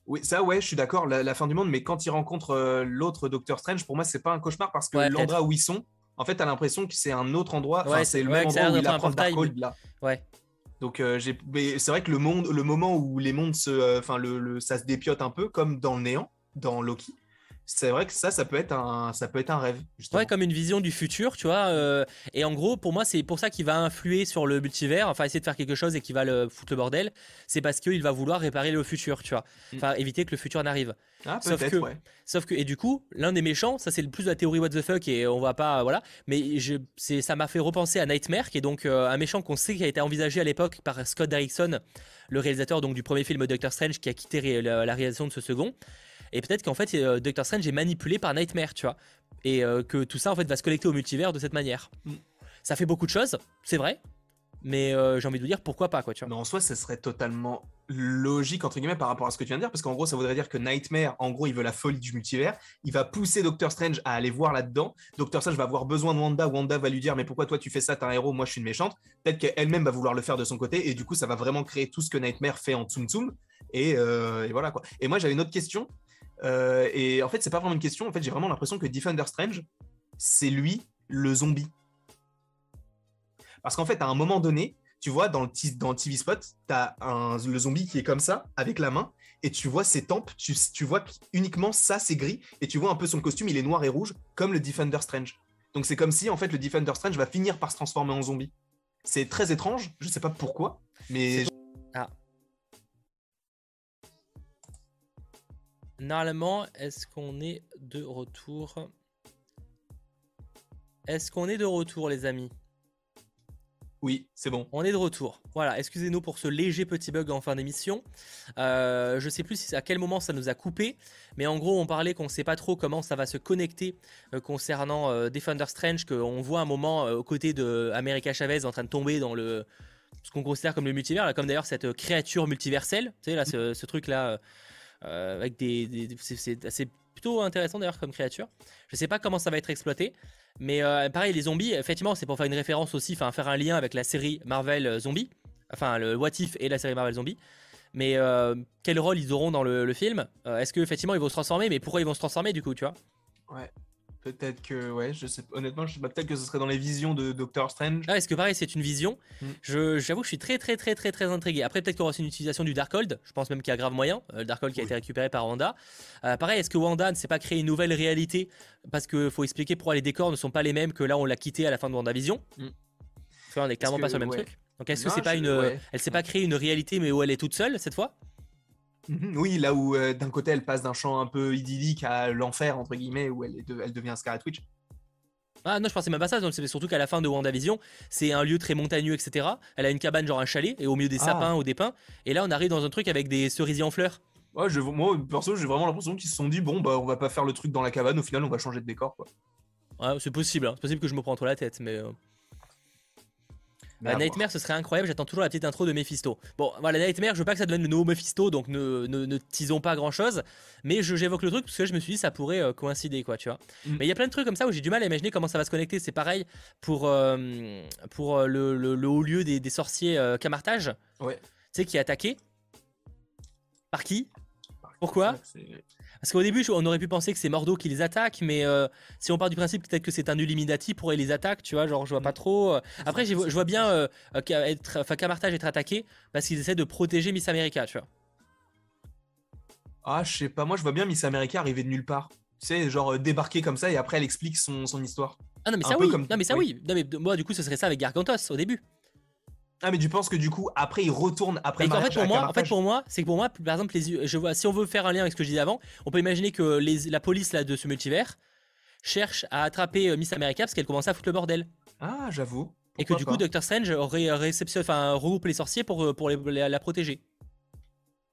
Oui, ça, ouais, je suis d'accord, la, fin du monde, mais quand il rencontre l'autre Doctor Strange, pour moi, c'est pas un cauchemar parce que l'endroit où ils sont, en fait, t'as l'impression que c'est un autre endroit. Ouais, c'est le même endroit où il apprend Darkhold là. Ouais. Donc euh, c'est vrai que le monde, le moment où les mondes se, euh, enfin le, ça se dépiote un peu comme dans le néant, dans Loki c'est vrai que ça, ça peut être un, ça peut être un rêve. Ouais, comme une vision du futur, tu vois. Euh, et en gros, pour moi, c'est pour ça qu'il va influer sur le multivers, enfin essayer de faire quelque chose et qu'il va le foutre le bordel. C'est parce qu'il va vouloir réparer le futur, tu vois. Mm. Enfin, éviter que le futur n'arrive. Ah, sauf que, sauf que, et du coup, l'un des méchants, ça c'est le plus de la théorie what the fuck et on va pas, voilà. Mais je, ça m'a fait repenser à Nightmare, qui est donc euh, un méchant qu'on sait qui a été envisagé à l'époque par Scott Derrickson, le réalisateur donc du premier film Doctor Strange, qui a quitté la réalisation de ce second. Et peut-être qu'en fait, euh, Doctor Strange est manipulé par Nightmare, tu vois. Et euh, que tout ça, en fait, va se connecter au multivers de cette manière. Mm. Ça fait beaucoup de choses, c'est vrai. Mais euh, j'ai envie de vous dire pourquoi pas, quoi, tu vois. Mais en soi, ça serait totalement logique, entre guillemets, par rapport à ce que tu viens de dire. Parce qu'en gros, ça voudrait dire que Nightmare, en gros, il veut la folie du multivers. Il va pousser Doctor Strange à aller voir là-dedans. Doctor Strange va avoir besoin de Wanda. Wanda va lui dire Mais pourquoi toi tu fais ça T'es un héros, moi je suis une méchante. Peut-être qu'elle-même va vouloir le faire de son côté. Et du coup, ça va vraiment créer tout ce que Nightmare fait en Tsum Tsum. Et, et voilà, quoi. Et moi, j'avais une autre question. Euh, et en fait, c'est pas vraiment une question. En fait, j'ai vraiment l'impression que Defender Strange, c'est lui le zombie. Parce qu'en fait, à un moment donné, tu vois, dans le, dans TV spot, tu as un, le zombie qui est comme ça, avec la main, et tu vois ses tempes, tu, tu vois uniquement ça, c'est gris, et tu vois un peu son costume, il est noir et rouge, comme le Defender Strange. Donc c'est comme si, en fait, le Defender Strange va finir par se transformer en zombie. C'est très étrange, je sais pas pourquoi, mais... Ah, Normalement, est-ce qu'on est de retour? Est-ce qu'on est de retour, les amis? Oui, c'est bon. On est de retour. Voilà, excusez-nous pour ce léger petit bug en fin d'émission. Euh, je sais plus à quel moment ça nous a coupé, mais en gros, on parlait qu'on ne sait pas trop comment ça va se connecter euh, concernant euh, Defender Strange, qu'on voit un moment aux côtés de America Chavez en train de tomber dans le ce qu'on considère comme le multivers, comme d'ailleurs cette créature multiverselle, tu sais, là, ce truc là euh, avec des, c'est plutôt intéressant d'ailleurs comme créature. Je sais pas comment ça va être exploité, mais euh, pareil les zombies, effectivement c'est pour faire une référence aussi, enfin faire un lien avec la série Marvel euh, Zombie, enfin le What If et la série Marvel Zombie. Mais quel rôle ils auront dans le, film? Est-ce que effectivement ils vont se transformer? Mais pourquoi ils vont se transformer du coup, tu vois? Ouais. Peut-être que, ouais, je sais, honnêtement, je sais pas, peut-être que ce serait dans les visions de Doctor Strange. Ah, est-ce que pareil, c'est une vision Mm. Je J'avoue, je suis très, très, très, très, très intrigué. Après, peut-être y aura aussi une utilisation du Darkhold. Je pense même qu'il y a grave moyen. euh, le Darkhold qui a Oui. été récupéré par Wanda. Euh, pareil, est-ce que Wanda ne s'est pas créé une nouvelle réalité? Parce qu'il faut expliquer pourquoi les décors ne sont pas les mêmes que là, on l'a quitté à la fin de WandaVision. Mm. Tu vois, on est clairement que, pas sur le même ouais. truc. Donc, est-ce que c'est pas je- une. ouais. Elle s'est pas créée une réalité, mais où elle est toute seule cette fois? Mhm, Oui, là où euh, d'un côté elle passe d'un champ un peu idyllique à l'enfer, entre guillemets, où elle, est de- elle devient Scarlet Witch. Ah non, je pensais même pas ça. donc C'est surtout qu'à la fin de WandaVision, c'est un lieu très montagneux, etc. Elle a une cabane, genre un chalet, et au milieu des Ah. sapins ou des pins. Et là, on arrive dans un truc avec des cerisiers en fleurs. Ouais, je, moi, perso, j'ai vraiment l'impression qu'ils se sont dit, bon, bah, on va pas faire le truc dans la cabane, au final, on va changer de décor, quoi. Ouais, c'est possible, hein. c'est possible que je me prends trop la tête, mais. euh, Mais Euh. Nightmare, ce serait incroyable. J'attends toujours la petite intro de Mephisto. Bon, voilà, Nightmare, je veux pas que ça devienne le nouveau Mephisto, donc ne, ne, ne teasons pas grand chose. Mais je- j'évoque le truc parce que je me suis dit ça pourrait euh, coïncider, quoi, tu vois. Mm. Mais il y a plein de trucs comme ça où j'ai du mal à imaginer comment ça va se connecter. C'est pareil pour, euh, pour euh, le, le- le haut lieu des, des sorciers Camartage, Ouais. tu sais, qui est attaqué. Par qui? Pourquoi Parce qu'au début, on aurait pu penser que c'est Mordo qui les attaque, mais euh, si on part du principe peut-être que c'est un Illuminati pour les attaque, tu vois, genre je vois pas Mm. trop. euh. Après, je vois bien euh, euh, être, enfin, Camartage être attaqué parce qu'ils essaient de protéger Miss America, tu vois. Ah, je sais pas, moi, je vois bien Miss America arriver de nulle part. Tu sais, genre débarquer comme ça et après elle explique son, son histoire. Ah non mais Un ça oui, comme- non mais ça oui. oui. Non mais moi du coup ce serait ça avec Gargantos au début. Ah, mais tu penses que du coup, après, il retourne après Et fait pour moi, en fait pour moi, c'est que pour moi, par exemple, les, je vois, si on veut faire un lien avec ce que je disais avant, on peut imaginer que les, la police là de ce multivers cherche à attraper euh, Miss America parce qu'elle commence à foutre le bordel. Ah, j'avoue. Et que du coup. Doctor Strange aurait réceptionné, enfin regroupe les sorciers pour, euh, pour les- la, la protéger.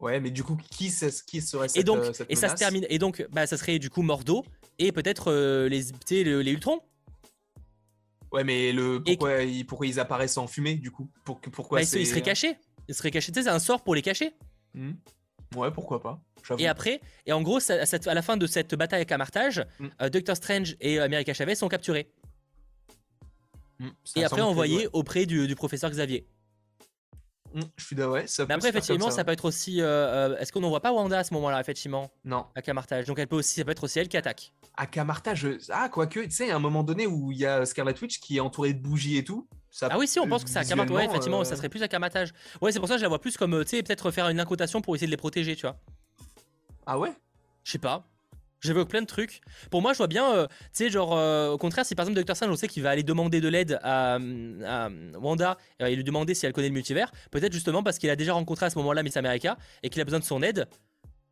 Ouais, mais du coup, qui, qui serait cette Et donc, euh, cette et ça se termine. Et donc, bah, ça serait du coup Mordo et peut-être euh, les, tu sais, le- les Ultrons. Ouais, mais le, Et- pourquoi, ils, pourquoi ils apparaissent en fumée, du coup? Pour, Pourquoi Bah, ils, seraient cachés. Ils seraient cachés. Tu sais, c'est un sort pour les cacher. Hmm. Ouais, pourquoi pas. Et après, et en gros, ça- à la fin de cette bataille à Camartage, Mm. euh, Doctor Strange et America Chavez sont capturés. Ça Et après envoyés auprès du, du professeur Xavier. Hmm, je suis d'accord, ouais, ça Mais après, effectivement, ça. peut être aussi. euh, euh, Est-ce qu'on n'en voit pas Wanda à ce moment-là, effectivement, Non. à Camartage Donc elle peut aussi, ça peut être aussi elle qui attaque. À Camarta, je... ah, quoique, tu sais, à un moment donné où il y a Scarlet Witch qui est entourée de bougies et tout. Ça, Ah oui, si, on pense que c'est à Camartage. Ouais, effectivement, euh, ça serait plus à Camartage. Ouais, c'est pour ça que je la vois plus comme, euh, tu sais, peut-être faire une incantation pour essayer de les protéger, tu vois. Ah ouais? Je sais pas. J'évoque plein de trucs. Pour moi, je vois bien, euh, tu sais, genre, euh, au contraire, si par exemple Doctor Strange, on sait qu'il va aller demander de l'aide à, à Wanda euh, et lui demander si elle connaît le multivers, peut-être justement parce qu'il a déjà rencontré à ce moment-là Miss America et qu'il a besoin de son aide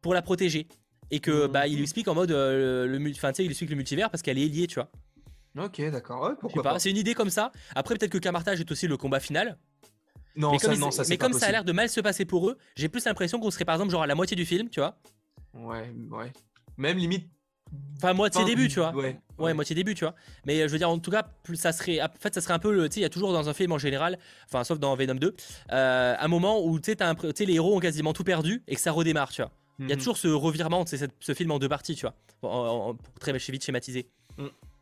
pour la protéger. Et que, Mhm. bah, il lui explique en mode, euh, le, enfin, tu sais, il lui explique le multivers parce qu'elle est liée, tu vois. Ok, d'accord. Ouais, pourquoi pas, pas. c'est une idée comme ça. Après, peut-être que Camartage est aussi le combat final. Non, mais ça, comme, il- non, ça, mais comme ça a l'air de mal se passer pour eux, j'ai plus l'impression qu'on serait par exemple genre à la moitié du film, tu vois. Ouais, ouais. Même limite. Enfin, moitié début, tu vois. Ouais, Ouais, moitié début, tu vois. Mais euh, je veux dire, en tout cas, plus ça serait. En fait, ça serait un peu. Tu sais, il y a toujours dans un film en général, enfin, sauf dans Venom 2, euh, un moment où tu sais, les héros ont quasiment tout perdu et que ça redémarre, tu vois. Il y a Mhm. toujours ce revirement, c'est ce film en deux parties, tu vois. En- en- en- pour très vite schématiser.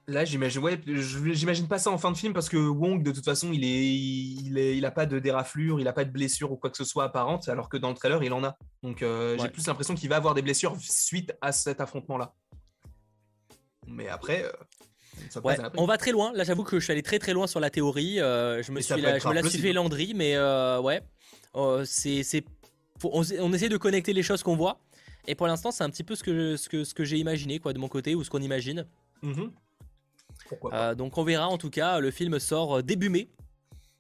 Là, j'imagine, ouais, j'imagine pas ça en fin de film parce que Wong, de toute façon, il est, il est, il a pas de déraflure, il a pas de blessure ou quoi que ce soit apparente, alors que dans le trailer, il en a. Donc, euh, j'ai plus l'impression qu'il va avoir des blessures suite à cet affrontement-là. Mais après, euh, ça Ouais, on va très loin. Là, j'avoue que je suis allé très très loin sur la théorie. euh, je me suis, la, je me la fait Landry, mais euh, ouais, c'est, c'est, on, on essaie de connecter les choses qu'on voit. Et pour l'instant, c'est un petit peu ce que, ce que, ce que j'ai imaginé, quoi, de mon côté, ou ce qu'on imagine. Mhm. Euh, donc on verra en tout cas, le film sort euh, début mai.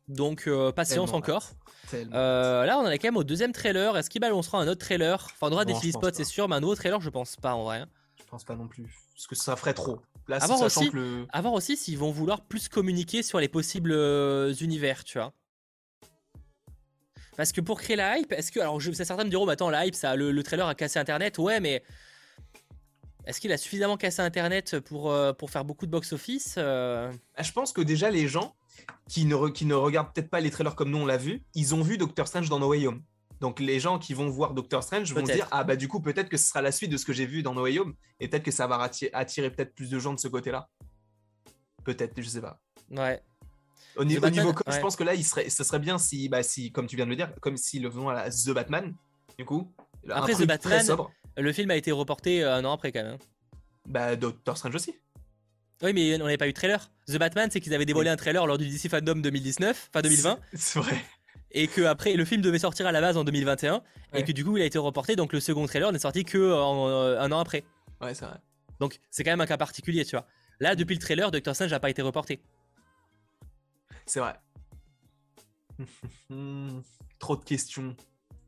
Donc euh, patience Tellement encore. Euh, là on en est quand même au deuxième trailer. Est-ce qu'il balancera un autre trailer? Enfin on aura des Non, pense spots c'est sûr, mais un autre trailer je pense pas en vrai. Je pense pas non plus. Parce que ça ferait trop. Là, À voir aussi- que le. À voir aussi s'ils vont vouloir plus communiquer sur les possibles univers, tu vois. Parce que pour créer la hype, est-ce que. Alors je certains me diront, bah, attends, la hype, ça, le, le trailer a cassé internet, ouais, mais. Est-ce qu'il a suffisamment cassé internet pour, euh, pour faire beaucoup de box-office euh, Ah, Je pense que déjà, les gens qui ne, re- qui ne regardent peut-être pas les trailers comme nous on l'a vu, ils ont vu Doctor Strange dans No Way Home. Donc les gens qui vont voir Doctor Strange vont dire ah bah du coup peut-être que ce sera la suite de ce que j'ai vu dans No Way Home et peut-être que ça va attirer, attirer peut-être plus de gens de ce côté-là. Peut-être, je sais pas. Ouais. Au, ni- niveau com, je pense que là il serait, ce serait bien si bah si comme tu viens de le dire comme s'ils le faisaient à la The Batman du coup. Après, The Batman, très sobre. Le film a été reporté euh, un an après quand même. hein. Bah Doctor Strange aussi. Oui, mais on n'avait pas eu de trailer. The Batman, c'est qu'ils avaient dévoilé un trailer lors du DC Fandom 2019, enfin 2020. C'est vrai. Et que après, le film devait sortir à la base en 2021, et que du coup, il a été reporté. Donc le second trailer n'est sorti que euh, un an après. Ouais, c'est vrai. Donc c'est quand même un cas particulier, tu vois. Là, depuis le trailer, Doctor Strange n'a pas été reporté. C'est vrai. Trop de questions.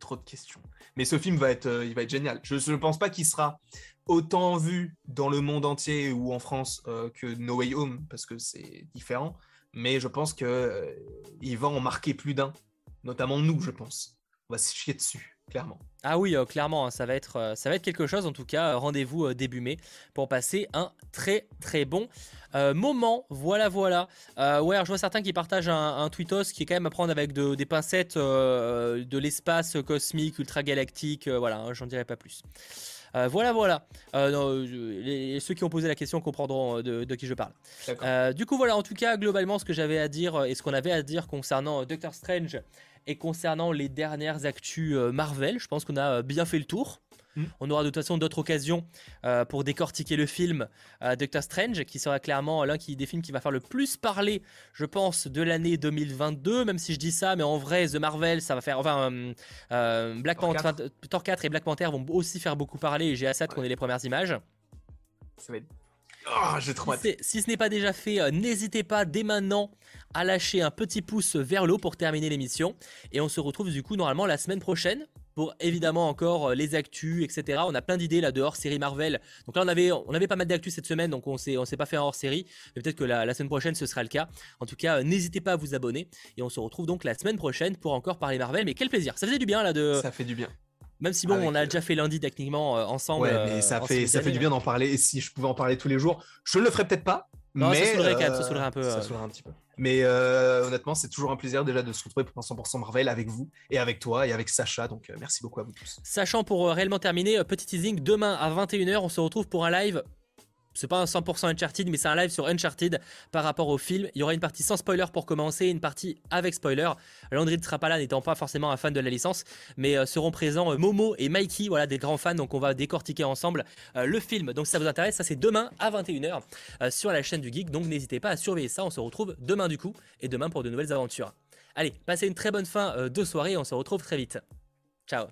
Trop de questions. Mais ce film va être, euh, il va être génial. Je ne pense pas qu'il sera autant vu dans le monde entier ou en France euh, que No Way Home, parce que c'est différent. Mais je pense qu'il euh, va en marquer plus d'un. Notamment nous, je pense. On va se chier dessus, clairement. Ah oui, clairement, hein, ça, va être, ça va être quelque chose. En tout cas, rendez-vous début mai pour passer un très très bon euh, moment, voilà, voilà. Euh, ouais, je vois certains qui partagent un, tweetos qui est quand même à prendre avec des pincettes euh, de l'espace cosmique, ultra galactique. voilà, hein, j'en dirai pas plus. voilà, voilà. ceux qui ont posé la question comprendront de, qui je parle. du coup, voilà, en tout cas, globalement, ce que j'avais à dire et ce qu'on avait à dire concernant Doctor Strange et concernant les dernières actus Marvel, je pense qu'on a bien fait le tour. Hmm. On aura de toute façon d'autres occasions euh, pour décortiquer le film euh, Doctor Strange, qui sera clairement l'un des films qui va faire le plus parler, je pense, de l'année 2022. Même si je dis ça, mais en vrai, The Marvel, ça va faire. Enfin, euh, Black Panther, Thor 4 et Black Panther vont aussi faire beaucoup parler. Et j'ai assez hâte qu'on ait les premières images. Ça va être. Oh, j'ai trop si, si ce n'est pas déjà fait, n'hésitez pas dès maintenant à lâcher un petit pouce vers le haut pour terminer l'émission. Et on se retrouve du coup normalement la semaine prochaine pour évidemment encore euh, les actus, etc. On a plein d'idées là de hors série Marvel. Donc là, on avait, on avait pas mal d'actus cette semaine, donc on s'est, on s'est pas fait un hors série. Mais peut-être que la, semaine prochaine, ce sera le cas. En tout cas, euh, n'hésitez pas à vous abonner. Et on se retrouve donc la semaine prochaine pour encore parler Marvel. Mais quel plaisir! Ça faisait du bien là de. Ça fait du bien. Même si bon, on a déjà fait lundi techniquement euh, ensemble. Ouais, mais ça fait, ça fait du bien d'en parler. Et si je pouvais en parler tous les jours, je ne le ferais peut-être pas. Non, mais ça saoulerait, ça saoulerait un peu. Ça saoulerait un petit peu. Mais euh, honnêtement, c'est toujours un plaisir déjà de se retrouver pour un 100% Marvel avec vous et avec toi et avec Sacha. Donc euh, merci beaucoup à vous tous. Sachant pour euh, réellement terminer, petit teasing, demain à 21h, on se retrouve pour un live c'est pas un 100% Uncharted, mais c'est un live sur Uncharted par rapport au film. Il y aura une partie sans spoiler pour commencer, une partie avec spoiler. Landry ne sera n'étant pas forcément un fan de la licence, mais euh, seront présents euh, Momo et Mikey, voilà des grands fans. Donc on va décortiquer ensemble euh, le film. Donc si ça vous intéresse, ça c'est demain à 21h sur la chaîne du Geek. Donc n'hésitez pas à surveiller ça. On se retrouve demain du coup et demain pour de nouvelles aventures. Allez, passez une très bonne fin de soirée. On se retrouve très vite. Ciao.